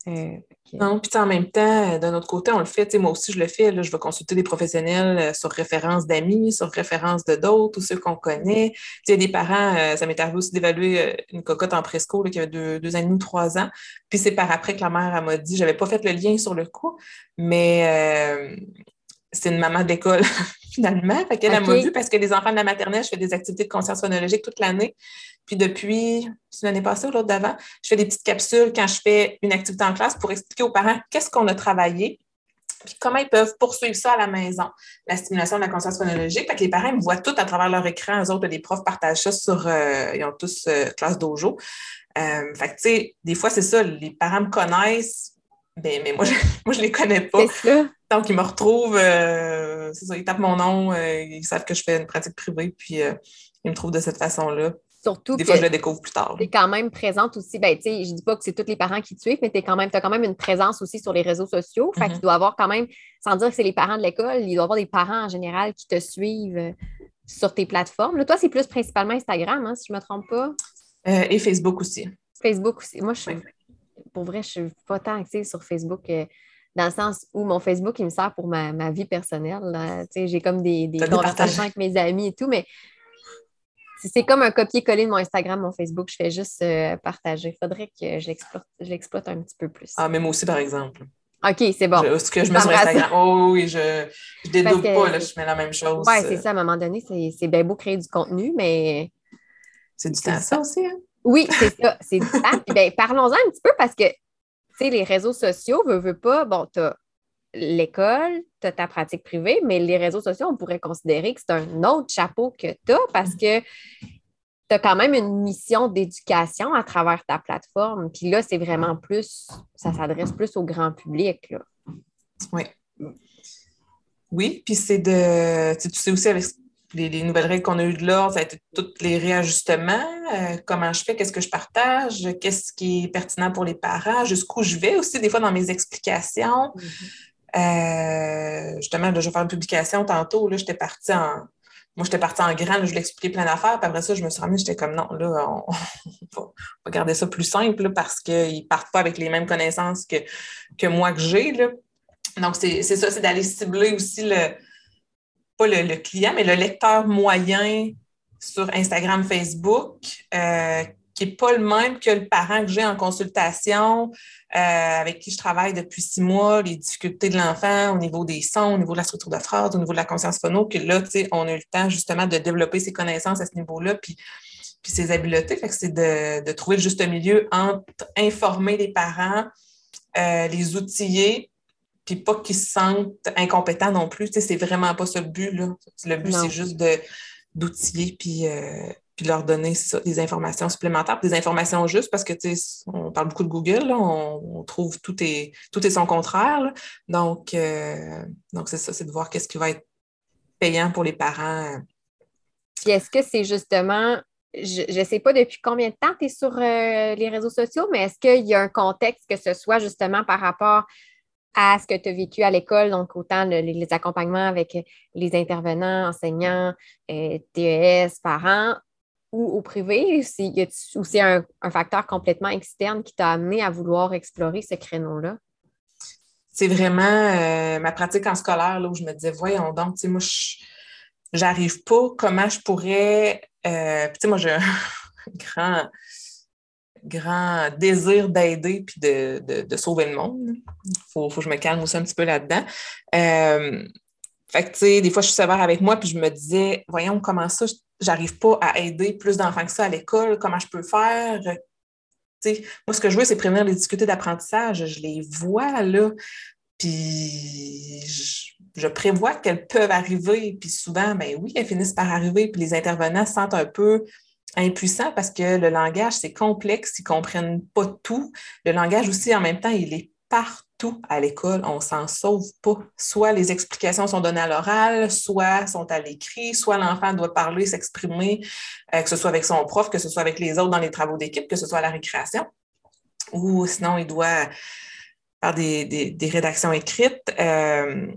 Euh, non, puis en même temps, d'un autre côté, on le fait. Moi aussi, je le fais. Là, je vais consulter des professionnels euh, sur référence d'amis, sur référence de d'autres, ou ceux qu'on connaît. Il y a des parents, euh, ça m'est arrivé aussi d'évaluer une cocotte en presco qui avait deux, deux ans et demi, trois ans. Puis c'est par après que la mère m'a dit, je n'avais pas fait le lien sur le coup, mais c'est une maman d'école, finalement. Fait qu'elle m'a vu parce que les enfants de la maternelle, je fais des activités de conscience phonologique toute l'année. Puis depuis, c'est l'année passée ou l'autre d'avant, je fais des petites capsules quand je fais une activité en classe pour expliquer aux parents qu'est-ce qu'on a travaillé, puis comment ils peuvent poursuivre ça à la maison, la stimulation de la conscience phonologique. Fait que les parents me voient tout à travers leur écran. Eux autres, les profs partagent ça sur, euh, ils ont tous euh, classe dojo. Euh, fait que, tu sais, des fois, c'est ça, les parents me connaissent, ben, mais moi, je, moi, je les connais pas. Donc, ils me retrouvent, c'est ça, ils tapent mon nom, ils savent que je fais une pratique privée, puis ils me trouvent de cette façon-là. Surtout Des fois, je le découvre plus tard. Tu es quand même présente aussi. Ben, tu sais, je dis pas que c'est tous les parents qui te suivent, mais tu quand même, as quand même une présence aussi sur les réseaux sociaux. Fait qu'il mm-hmm. doit avoir quand même, sans dire que c'est les parents de l'école, il doit avoir des parents en général qui te suivent euh, sur tes plateformes. toi, c'est plus principalement Instagram, hein, si je ne me trompe pas. Euh, et Facebook aussi. Facebook aussi. Moi, je suis, pour vrai, je ne suis pas tant active sur Facebook. Euh, dans le sens où mon Facebook, il me sert pour ma, vie personnelle. J'ai comme des, des conversations avec mes amis et tout, mais c'est comme un copier-coller de mon Instagram, mon Facebook. Je fais juste euh, partager. Il faudrait que je l'exploite un petit peu plus. Ah, mais moi aussi, par exemple. OK, c'est bon. ce que je mets sur Instagram. Oh oui, je ne dédouble pas, là, je mets la même chose. Oui, c'est ça. À un moment donné, c'est bien beau créer du contenu, mais. C'est du temps, ça aussi, hein? Oui, c'est ça. C'est du temps. ben, parlons-en un petit peu parce que, les réseaux sociaux, veut pas, bon, tu as l'école, tu as ta pratique privée, mais les réseaux sociaux, on pourrait considérer que c'est un autre chapeau que tu as parce que tu as quand même une mission d'éducation à travers ta plateforme. Puis là, c'est vraiment plus, ça s'adresse plus au grand public. Oui. Oui, puis c'est de, tu sais aussi avec les, nouvelles règles qu'on a eues de l'ordre, ça a été tous les réajustements, euh, comment je fais, qu'est-ce que je partage, qu'est-ce qui est pertinent pour les parents, jusqu'où je vais aussi, des fois dans mes explications. Mm-hmm. Euh, justement, je vais faire une publication tantôt. Là, j'étais partie en. Moi, j'étais partie en grand, je l'expliquais plein d'affaires. Puis après ça, je me suis remise, j'étais comme non, là, on, va, garder ça plus simple parce qu'ils ne partent pas avec les mêmes connaissances que, que moi que j'ai. Donc, c'est ça, c'est d'aller cibler aussi le, pas le, client, mais le lecteur moyen sur Instagram, Facebook, euh, qui n'est pas le même que le parent que j'ai en consultation, euh, avec qui je travaille depuis six mois, les difficultés de l'enfant au niveau des sons, au niveau de la structure de phrase, au niveau de la conscience phono, que là, tu sais, on a eu le temps justement de développer ses connaissances à ce niveau-là, puis, puis ses habiletés. C'est de, trouver le juste milieu entre informer les parents, euh, les outiller, puis pas qu'ils se sentent incompétents non plus. Tu sais, c'est vraiment pas ça le but, là. Le but, c'est juste de d'outiller, puis, euh, de leur donner des informations supplémentaires, des informations justes, parce que, tu sais, on parle beaucoup de Google, on, trouve tout est, tout est son contraire. Donc, euh, donc c'est ça, c'est de voir qu'est-ce qui va être payant pour les parents. Puis est-ce que c'est justement, je ne sais pas depuis combien de temps tu es sur euh, les réseaux sociaux, mais est-ce qu'il y a un contexte que ce soit justement par rapport à ce que tu as vécu à l'école, donc autant les accompagnements avec les intervenants, enseignants, euh, TES, parents, ou au privé, ou c'est un, facteur complètement externe qui t'a amené à vouloir explorer ce créneau-là? C'est vraiment euh, ma pratique en scolaire là, où je me disais, voyons donc, tu sais, moi, j'arrive pas, comment je pourrais. Euh, tu sais, moi, j'ai un grand, grand désir d'aider puis de, sauver le monde. Il faut, que je me calme aussi un petit peu là-dedans. Euh, fait que, tu sais, des fois, je suis sévère avec moi, puis je me disais, voyons, comment ça, j'arrive pas à aider plus d'enfants que ça à l'école, comment je peux faire? moi, ce que je veux, c'est prévenir les difficultés d'apprentissage. Je les vois, là, puis je, prévois qu'elles peuvent arriver, puis souvent, ben oui, elles finissent par arriver, puis les intervenants se sentent un peu impuissants parce que le langage, c'est complexe, ils ne comprennent pas tout. Le langage aussi, en même temps, il est partout à l'école. On s'en sauve pas. Soit les explications sont données à l'oral, soit sont à l'écrit, soit l'enfant doit parler, s'exprimer, euh, que ce soit avec son prof, que ce soit avec les autres dans les travaux d'équipe, que ce soit à la récréation, ou sinon il doit faire des, rédactions écrites. Euh,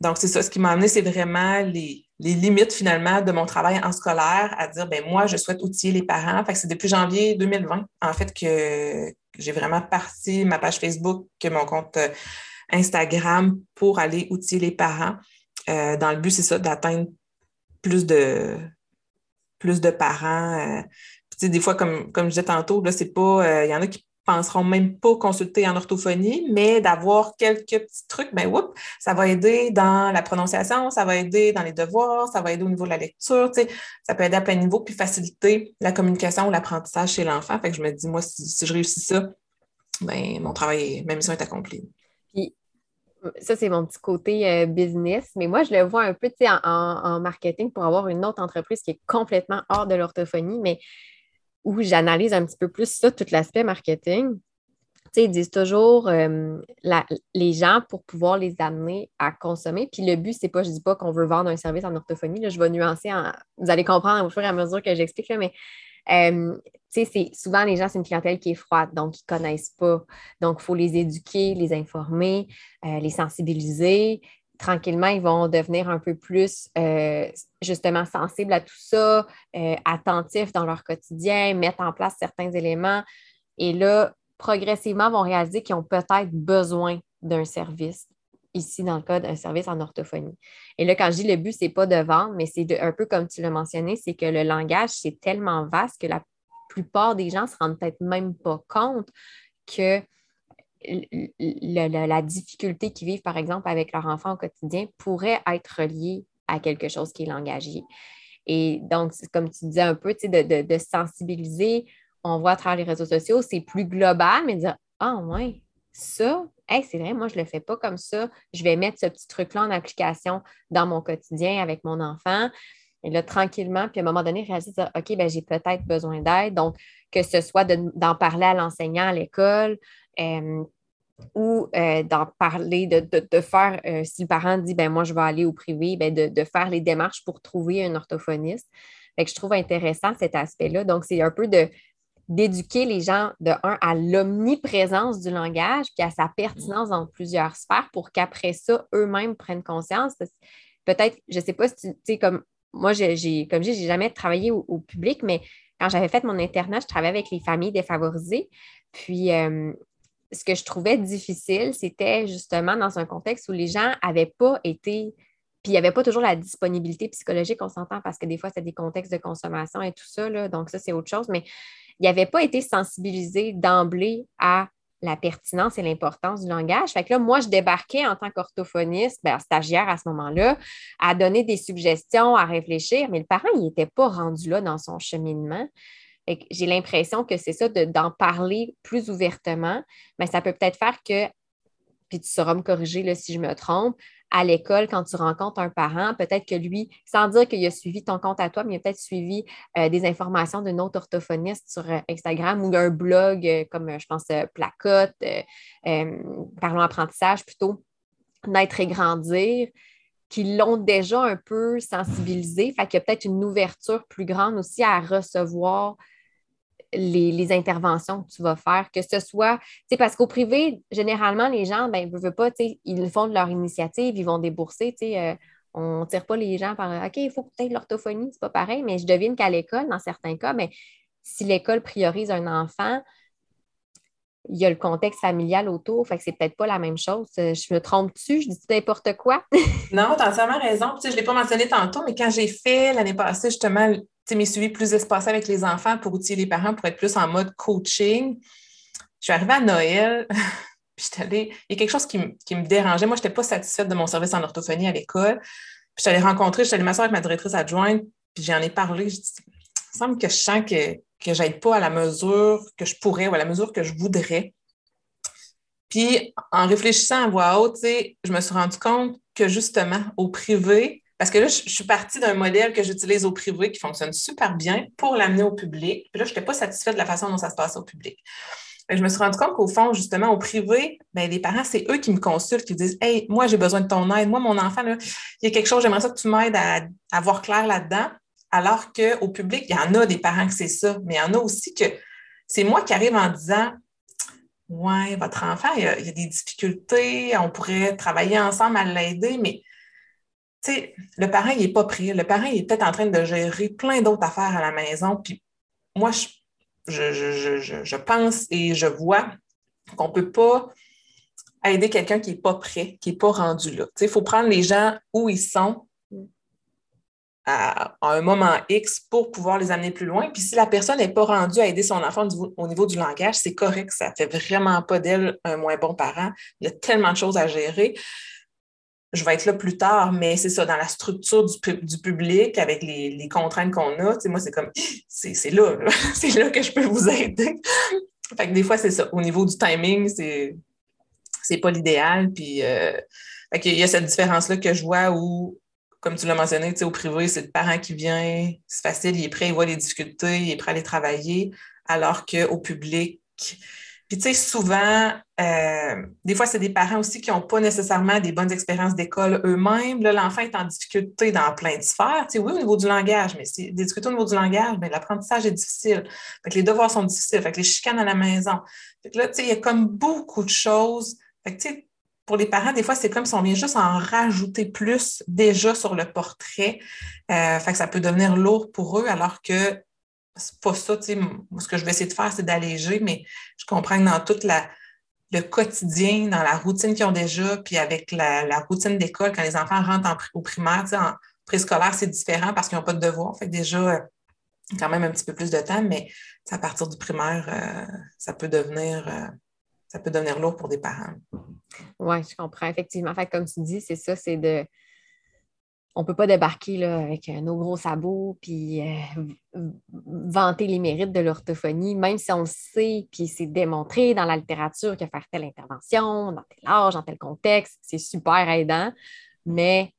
donc, c'est ça. Ce qui m'a amené, c'est vraiment les, les limites finalement de mon travail en scolaire à dire ben moi je souhaite outiller les parents. Fait c'est depuis janvier 2020 en fait que j'ai vraiment parti ma page Facebook, que mon compte euh, Instagram pour aller outiller les parents. Euh, dans le but, c'est ça, d'atteindre plus de plus de parents. Euh, des fois, comme, comme je disais tantôt, là, c'est pas. Il y en a qui penseront même pas consulter en orthophonie, mais d'avoir quelques petits trucs, ben whoop, ça va aider dans la prononciation, ça va aider dans les devoirs, ça va aider au niveau de la lecture, ça peut aider à plein de niveaux, puis faciliter la communication ou l'apprentissage chez l'enfant. Fait que je me dis, moi, si, je réussis ça, ben mon travail, ma mission est accomplie. Puis ça, c'est mon petit côté euh, business, mais moi, je le vois un peu en, en marketing pour avoir une autre entreprise qui est complètement hors de l'orthophonie, mais où j'analyse un petit peu plus ça, tout l'aspect marketing. ils disent toujours euh, les gens pour pouvoir les amener à consommer. Puis le but, c'est pas, je dis pas qu'on veut vendre un service en orthophonie. Là, je vais nuancer, vous allez comprendre au fur et à mesure que j'explique, mais euh, c'est souvent les gens, c'est une clientèle qui est froide, donc ils ne connaissent pas. Donc, il faut les éduquer, les informer, euh, les sensibiliser, tranquillement, ils vont devenir un peu plus euh, justement sensibles à tout ça, euh, attentifs dans leur quotidien, mettre en place certains éléments. Et là, progressivement, vont réaliser qu'ils ont peut-être besoin d'un service, ici dans le cas d'un service en orthophonie. Et là, quand je dis le but, ce n'est pas de vendre, mais c'est un peu comme tu l'as mentionné, c'est que le langage, c'est tellement vaste que la plupart des gens ne se rendent peut-être même pas compte que la, difficulté qu'ils vivent, par exemple, avec leur enfant au quotidien pourrait être reliée à quelque chose qui est langagier. Et donc, comme tu disais un peu, de, de, sensibiliser, on voit à travers les réseaux sociaux, c'est plus global, mais dire Ah, ouais, ça, c'est vrai, moi, je ne le fais pas comme ça. Je vais mettre ce petit truc-là en application dans mon quotidien avec mon enfant. Et là, tranquillement, puis à un moment donné, réaliser, OK, ben, j'ai peut-être besoin d'aide. Donc, que ce soit d'en parler à l'enseignant à l'école, ou euh, d'en parler, de, faire, euh, si le parent dit ben moi je vais aller au privé, ben, de, faire les démarches pour trouver un orthophoniste. je trouve intéressant cet aspect-là. Donc, c'est un peu de d'éduquer les gens de un à l'omniprésence du langage puis à sa pertinence dans plusieurs sphères pour qu'après ça, eux-mêmes prennent conscience. Peut-être, je ne sais pas si tu sais, comme moi, j'ai, comme je dis, j'ai jamais travaillé au, public, mais quand j'avais fait mon internat, je travaillais avec les familles défavorisées. Puis, euh, ce que je trouvais difficile, c'était justement dans un contexte où les gens n'avaient pas été, puis il n'y avait pas toujours la disponibilité psychologique, on s'entend, parce que des fois, c'est des contextes de consommation et tout ça, donc ça, c'est autre chose, mais il avait pas été sensibilisé d'emblée à la pertinence et l'importance du langage. Fait que là, moi, je débarquais en tant qu'orthophoniste, ben, stagiaire à ce moment-là, à donner des suggestions, à réfléchir, mais le parent, il n'était pas rendu là dans son cheminement. J'ai l'impression que c'est ça, d'en parler plus ouvertement, mais ça peut peut-être faire que, puis tu sauras me corriger si je me trompe, à l'école, quand tu rencontres un parent, peut-être que lui, sans dire qu'il a suivi ton compte à toi, mais il a peut-être suivi euh, des informations d'un autre orthophoniste sur euh, Instagram ou un blog euh, comme, je pense, Placote, Parlons apprentissage plutôt, Naître et grandir, qui l'ont déjà un peu sensibilisé. Fait qu'il y a peut-être une ouverture plus grande aussi à recevoir les, interventions que tu vas faire, que ce soit, parce qu'au privé, généralement, les gens, ben, veulent pas, ils font de leur initiative, ils vont débourser, euh, on ne tire pas les gens par OK, il faut peut-être l'orthophonie, c'est pas pareil, mais je devine qu'à l'école, dans certains cas, mais si l'école priorise un enfant, il y a le contexte familial autour, fait que c'est peut-être pas la même chose. Je me trompe-tu? Je dis n'importe quoi? non, tu as entièrement raison. je ne l'ai pas mentionné tantôt, mais quand j'ai fait l'année passée, justement, mes suivis plus espacés avec les enfants pour outiller les parents pour être plus en mode coaching. Je suis arrivée à Noël, puis allée, il y a quelque chose qui, me dérangeait. Moi, je n'étais pas satisfaite de mon service en orthophonie à l'école. Puis allée rencontrer, je suis allée m'asseoir avec ma directrice adjointe, puis j'en ai parlé. Je dis, il semble que je sens que, que je n'aide pas à la mesure que je pourrais ou à la mesure que je voudrais. Puis, en réfléchissant à voix haute, je me suis rendu compte que justement, au privé, Parce que là, je, suis partie d'un modèle que j'utilise au privé qui fonctionne super bien pour l'amener au public. Puis là, je n'étais pas satisfaite de la façon dont ça se passait au public. je me suis rendu compte qu'au fond, justement, au privé, ben, les parents, c'est eux qui me consultent, qui disent Hey, moi, j'ai besoin de ton aide. Moi, mon enfant, il y a quelque chose, j'aimerais ça que tu m'aides à, à voir clair là-dedans. Alors qu'au public, il y en a des parents que c'est ça, mais il y en a aussi que c'est moi qui arrive en disant Ouais, votre enfant, il y, a, des difficultés, on pourrait travailler ensemble à l'aider, mais sais, le parent, il n'est pas pris. Le parent, il est peut-être en train de gérer plein d'autres affaires à la maison. Puis moi, je, je, pense et je vois qu'on ne peut pas aider quelqu'un qui n'est pas prêt, qui n'est pas rendu là. Il faut prendre les gens où ils sont à, un moment X pour pouvoir les amener plus loin. Puis si la personne n'est pas rendue à aider son enfant au niveau, du langage, c'est correct. Ça ne fait vraiment pas d'elle un moins bon parent. Il y a tellement de choses à gérer. Je vais être là plus tard, mais c'est ça, dans la structure du, public, avec les, contraintes qu'on a, moi, c'est comme, c'est là, c'est là que je peux vous aider. fait que des fois, c'est ça. Au niveau du timing, c'est c'est pas l'idéal. Puis, euh, il y a cette différence-là que je vois où comme tu l'as mentionné, au privé, c'est le parent qui vient, c'est facile, il est prêt, il voit les difficultés, il est prêt à les travailler, alors qu'au public, puis tu sais, souvent, euh, des fois, c'est des parents aussi qui n'ont pas nécessairement des bonnes expériences d'école eux-mêmes. Là, l'enfant est en difficulté dans plein de sphères. Tu sais, oui, au niveau du langage, mais c'est des difficultés au niveau du langage, mais l'apprentissage est difficile. Fait que les devoirs sont difficiles. Fait que les chicanes à la maison. Fait que là, tu sais, il y a comme beaucoup de choses. Fait que tu sais, pour les parents, des fois, c'est comme si on vient juste en rajouter plus déjà sur le portrait. Euh, fait que ça peut devenir lourd pour eux, alors que c'est pas ça. Ce que je vais essayer de faire, c'est d'alléger, mais je comprends que dans tout le quotidien, dans la routine qu'ils ont déjà, puis avec la, routine d'école, quand les enfants rentrent au primaire, en préscolaire, c'est différent parce qu'ils n'ont pas de devoir. Fait déjà, euh, quand même un petit peu plus de temps, mais à partir du primaire, euh, ça peut devenir ça peut devenir lourd pour des parents. Oui, je comprends, effectivement. Fait comme tu dis, c'est ça, c'est de. On ne peut pas débarquer là, avec nos gros sabots puis euh, vanter les mérites de l'orthophonie, même si on le sait, puis c'est démontré dans la littérature que faire telle intervention, dans tel âge, dans tel contexte, c'est super aidant, mais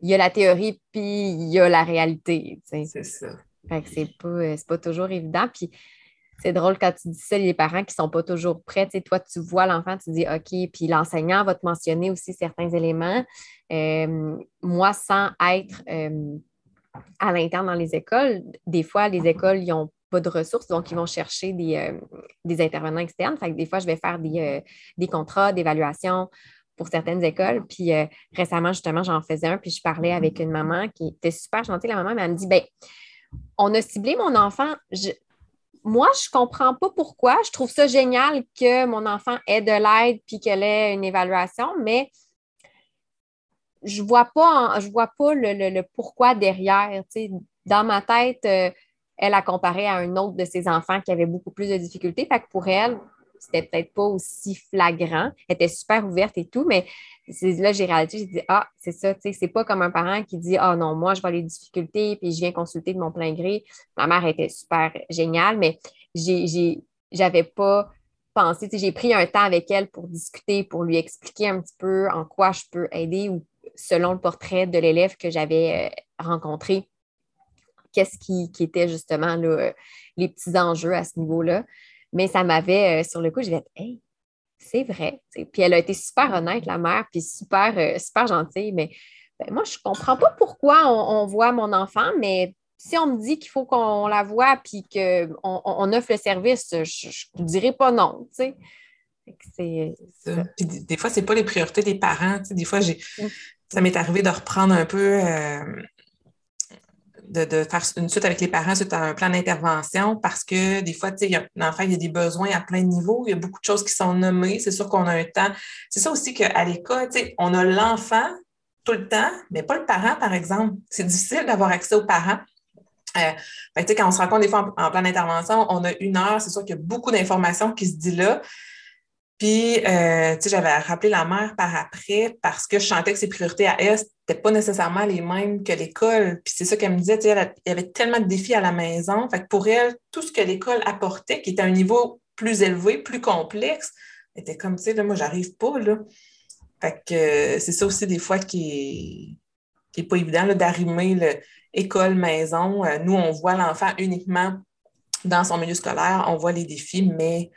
il y a la théorie, puis il y a la réalité. C'est ça. Fait que c'est pas, euh, pas toujours évident. Puis c'est drôle quand tu dis ça, les parents qui ne sont pas toujours prêts. Tu toi, tu vois l'enfant, tu dis OK, puis l'enseignant va te mentionner aussi certains éléments. Euh, moi, sans être euh, à l'interne dans les écoles, des fois, les écoles, ils n'ont pas de ressources, donc ils vont chercher des, euh, intervenants externes. Des fois, je vais faire des, contrats d'évaluation pour certaines écoles. Puis récemment, justement, j'en faisais un, puis je parlais avec une maman qui était super gentille. La maman, elle me dit, ben on a ciblé mon enfant. Moi, je comprends pas pourquoi. Je trouve ça génial que mon enfant ait de l'aide puis qu'elle ait une évaluation, mais je ne vois pas, je vois pas le, pourquoi derrière. Dans ma tête, euh, elle a comparé à un autre de ses enfants qui avait beaucoup plus de difficultés. Fait que pour elle, c'était peut-être pas aussi flagrant. Elle était super ouverte et tout, mais là, j'ai réalisé, j'ai dit, ah, c'est ça, tu sais, c'est pas comme un parent qui dit, ah non, moi, je vois les difficultés, puis je viens consulter de mon plein gré. Ma mère était super géniale, mais j'avais pas pensé, tu sais, j'ai pris un temps avec elle pour discuter, pour lui expliquer un petit peu en quoi je peux aider ou selon le portrait de l'élève que j'avais euh, rencontré, qu'est-ce qui, était justement là, les petits enjeux à ce niveau-là. Mais ça m'avait, euh, sur le coup, j'ai dit, hey, c'est vrai. Puis elle a été super honnête, la mère, puis super, euh, super gentille. Mais ben, moi, je ne comprends pas pourquoi on, voit mon enfant, mais si on me dit qu'il faut qu'on la voie puis qu'on on offre le service, je ne dirais pas non. Des fois, ce n'est pas les priorités des parents. Des fois, j'ai, mm. ça m'est arrivé de reprendre un peu euh, de, faire une suite avec les parents suite à un plan d'intervention parce que des fois, tu sais, l'enfant, il y a des besoins à plein de niveaux, il y a beaucoup de choses qui sont nommées, c'est sûr qu'on a un temps. C'est ça aussi qu'à l'école, tu sais, on a l'enfant tout le temps, mais pas le parent, par exemple. C'est difficile d'avoir accès aux parents. Euh, quand on se rencontre des fois en, en plan d'intervention, on a une heure, c'est sûr qu'il y a beaucoup d'informations qui se disent là. Puis, euh, tu sais, j'avais rappelé la mère par après parce que je sentais que ses priorités à elle, n'étaient pas nécessairement les mêmes que l'école. Puis c'est ça qu'elle me disait, tu sais, il y avait tellement de défis à la maison. Fait que pour elle, tout ce que l'école apportait, qui était à un niveau plus élevé, plus complexe, était comme, tu sais, là, moi, j'arrive pas, là. Fait que euh, c'est ça aussi des fois qui n'est pas évident d'arrimer l'école-maison. Euh, nous, on voit l'enfant uniquement dans son milieu scolaire, on voit les défis, mais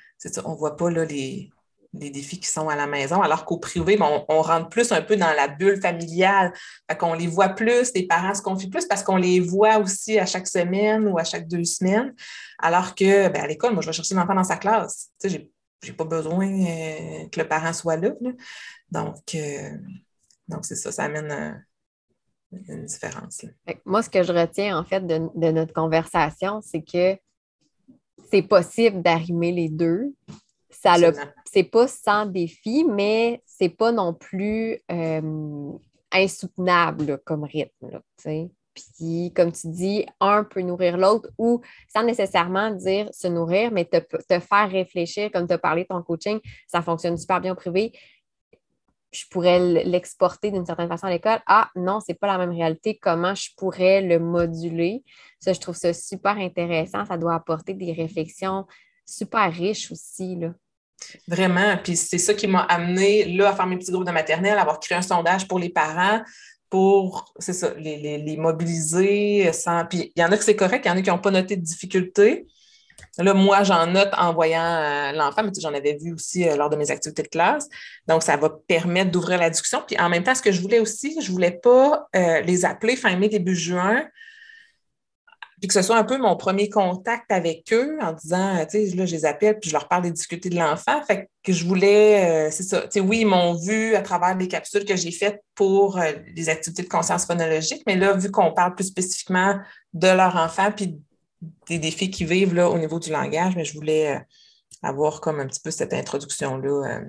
on ne voit pas là, les, défis qui sont à la maison, alors qu'au privé, ben, on, rentre plus un peu dans la bulle familiale. Fait qu'on les voit plus, les parents se confient plus parce qu'on les voit aussi à chaque semaine ou à chaque deux semaines. Alors que ben, à l'école, moi, je vais chercher l'enfant dans sa classe. Je n'ai pas besoin euh, que le parent soit là. Donc, euh, donc c'est ça, ça amène une différence. Moi, ce que je retiens en fait de notre conversation, c'est que c'est possible d'arrimer les deux. Ça c'est pas sans défi, mais c'est pas non plus euh, insoutenable comme rythme. puis, comme tu dis, un peut nourrir l'autre ou sans nécessairement dire se nourrir, mais te, te faire réfléchir, comme tu as parlé de ton coaching, ça fonctionne super bien au privé je pourrais l'exporter d'une certaine façon à l'école. Ah non, c'est pas la même réalité. Comment je pourrais le moduler? Ça, je trouve ça super intéressant. Ça doit apporter des réflexions super riches aussi. Là. Vraiment. Puis c'est ça qui m'a amené là à faire mes petits groupes de maternelle, à avoir créé un sondage pour les parents pour, c'est ça, les, les, mobiliser sans. Puis il y en a que c'est correct, il y en a qui n'ont pas noté de difficultés. Là, moi, j'en note en voyant euh, l'enfant, mais j'en avais vu aussi euh, lors de mes activités de classe. Donc, ça va permettre d'ouvrir la discussion. Puis en même temps, ce que je voulais aussi, je ne voulais pas euh, les appeler fin mai, début juin, puis que ce soit un peu mon premier contact avec eux en disant, tu sais, là, je les appelle, puis je leur parle des difficultés de l'enfant. Fait que je voulais, c'est ça, tu sais, oui, ils m'ont vu à travers les capsules que j'ai faites pour les activités de conscience phonologique, mais là, vu qu'on parle plus spécifiquement de leur enfant, puis des défis qui vivent là, au niveau du langage, mais je voulais euh, avoir comme un petit peu cette introduction-là. Euh,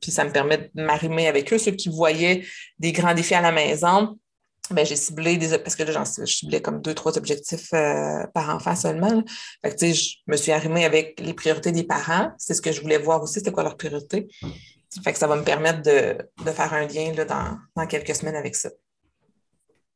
puis ça me permet de m'arrimer avec eux. Ceux qui voyaient des grands défis à la maison, ben, j'ai ciblé des parce que là, j'en je ciblais comme deux, trois objectifs euh, par enfant seulement. Fait que, je me suis arrimée avec les priorités des parents. C'est ce que je voulais voir aussi, c'était quoi leur priorité. Fait que ça va me permettre de, faire un lien là, dans quelques semaines avec ça.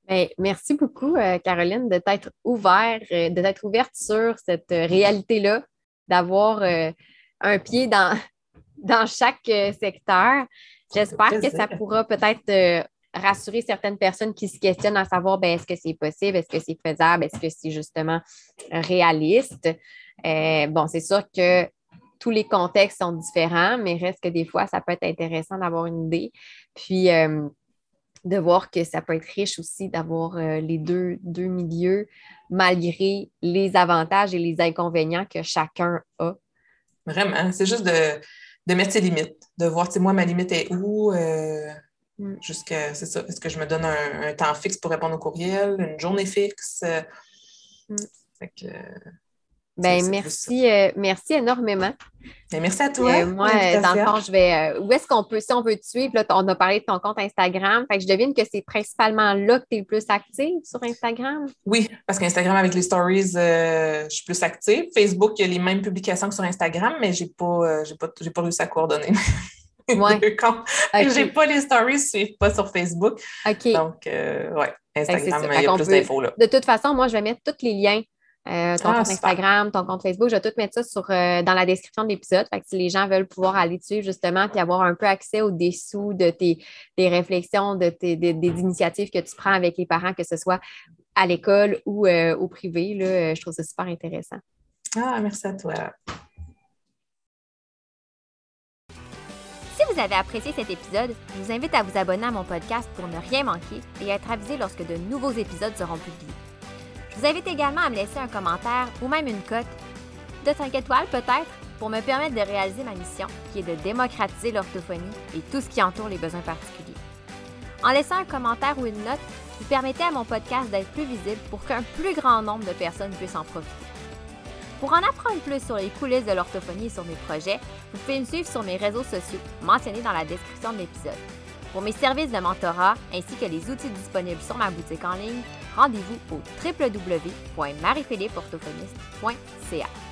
Ben, merci beaucoup, euh, Caroline, de t'être ouvert, euh, de t'être ouverte sur cette euh, réalité-là, d'avoir un pied dans, dans chaque secteur. J'espère que ça pourra peut-être rassurer certaines personnes qui se questionnent à savoir ben, est-ce que c'est possible, est-ce que c'est faisable, est-ce que c'est justement réaliste? bon, c'est sûr que tous les contextes sont différents, mais reste que des fois, ça peut être intéressant d'avoir une idée. Puis, de voir que ça peut être riche aussi d'avoir euh, les deux, deux milieux, malgré les avantages et les inconvénients que chacun a. Vraiment, c'est juste de, mettre ses limites, de voir, tu moi, ma limite est où, euh. Jusqu'à, c'est ça, est-ce que je me donne un, temps fixe pour répondre aux courriels, une journée fixe? Mm. Fait que, ben, merci, euh, merci énormément. Ben, merci à toi. Euh, moi, dans le fond, je vais. Euh, où est-ce qu'on peut, si on veut te suivre, là, on a parlé de ton compte Instagram. Fait que je devine que c'est principalement là que tu es le plus active sur Instagram? Oui, parce qu'Instagram, avec les stories, je suis plus active. Facebook, il y a les mêmes publications que sur Instagram, mais je n'ai pas, pas, pas réussi à coordonner. Ouais. okay. J'ai pas les stories, je suis pas sur Facebook. OK. Donc, ouais, Instagram, il y a plus d'infos là. De toute façon, moi, je vais mettre tous les liens euh, ton ah, compte Instagram, ton compte Facebook. Je vais tout mettre ça sur, euh, dans la description de l'épisode. Fait que si les gens veulent pouvoir aller dessus justement puis avoir un peu accès au dessous de tes, réflexions, de tes, des initiatives que tu prends avec les parents, que ce soit à l'école ou euh, au privé, là, je trouve ça super intéressant. Ah, merci à toi. Vous avez apprécié cet épisode, je vous invite à vous abonner à mon podcast pour ne rien manquer et être avisé lorsque de nouveaux épisodes seront publiés. Je vous invite également à me laisser un commentaire ou même une cote de 5 étoiles peut-être pour me permettre de réaliser ma mission qui est de démocratiser l'orthophonie et tout ce qui entoure les besoins particuliers. En laissant un commentaire ou une note, vous permettez à mon podcast d'être plus visible pour qu'un plus grand nombre de personnes puissent en profiter. Pour en apprendre plus sur les coulisses de l'orthophonie et sur mes projets, vous pouvez me suivre sur mes réseaux sociaux mentionnés dans la description de l'épisode. Pour mes services de mentorat ainsi que les outils disponibles sur ma boutique en ligne, rendez-vous au www.mariephilippeorthophoniste.ca.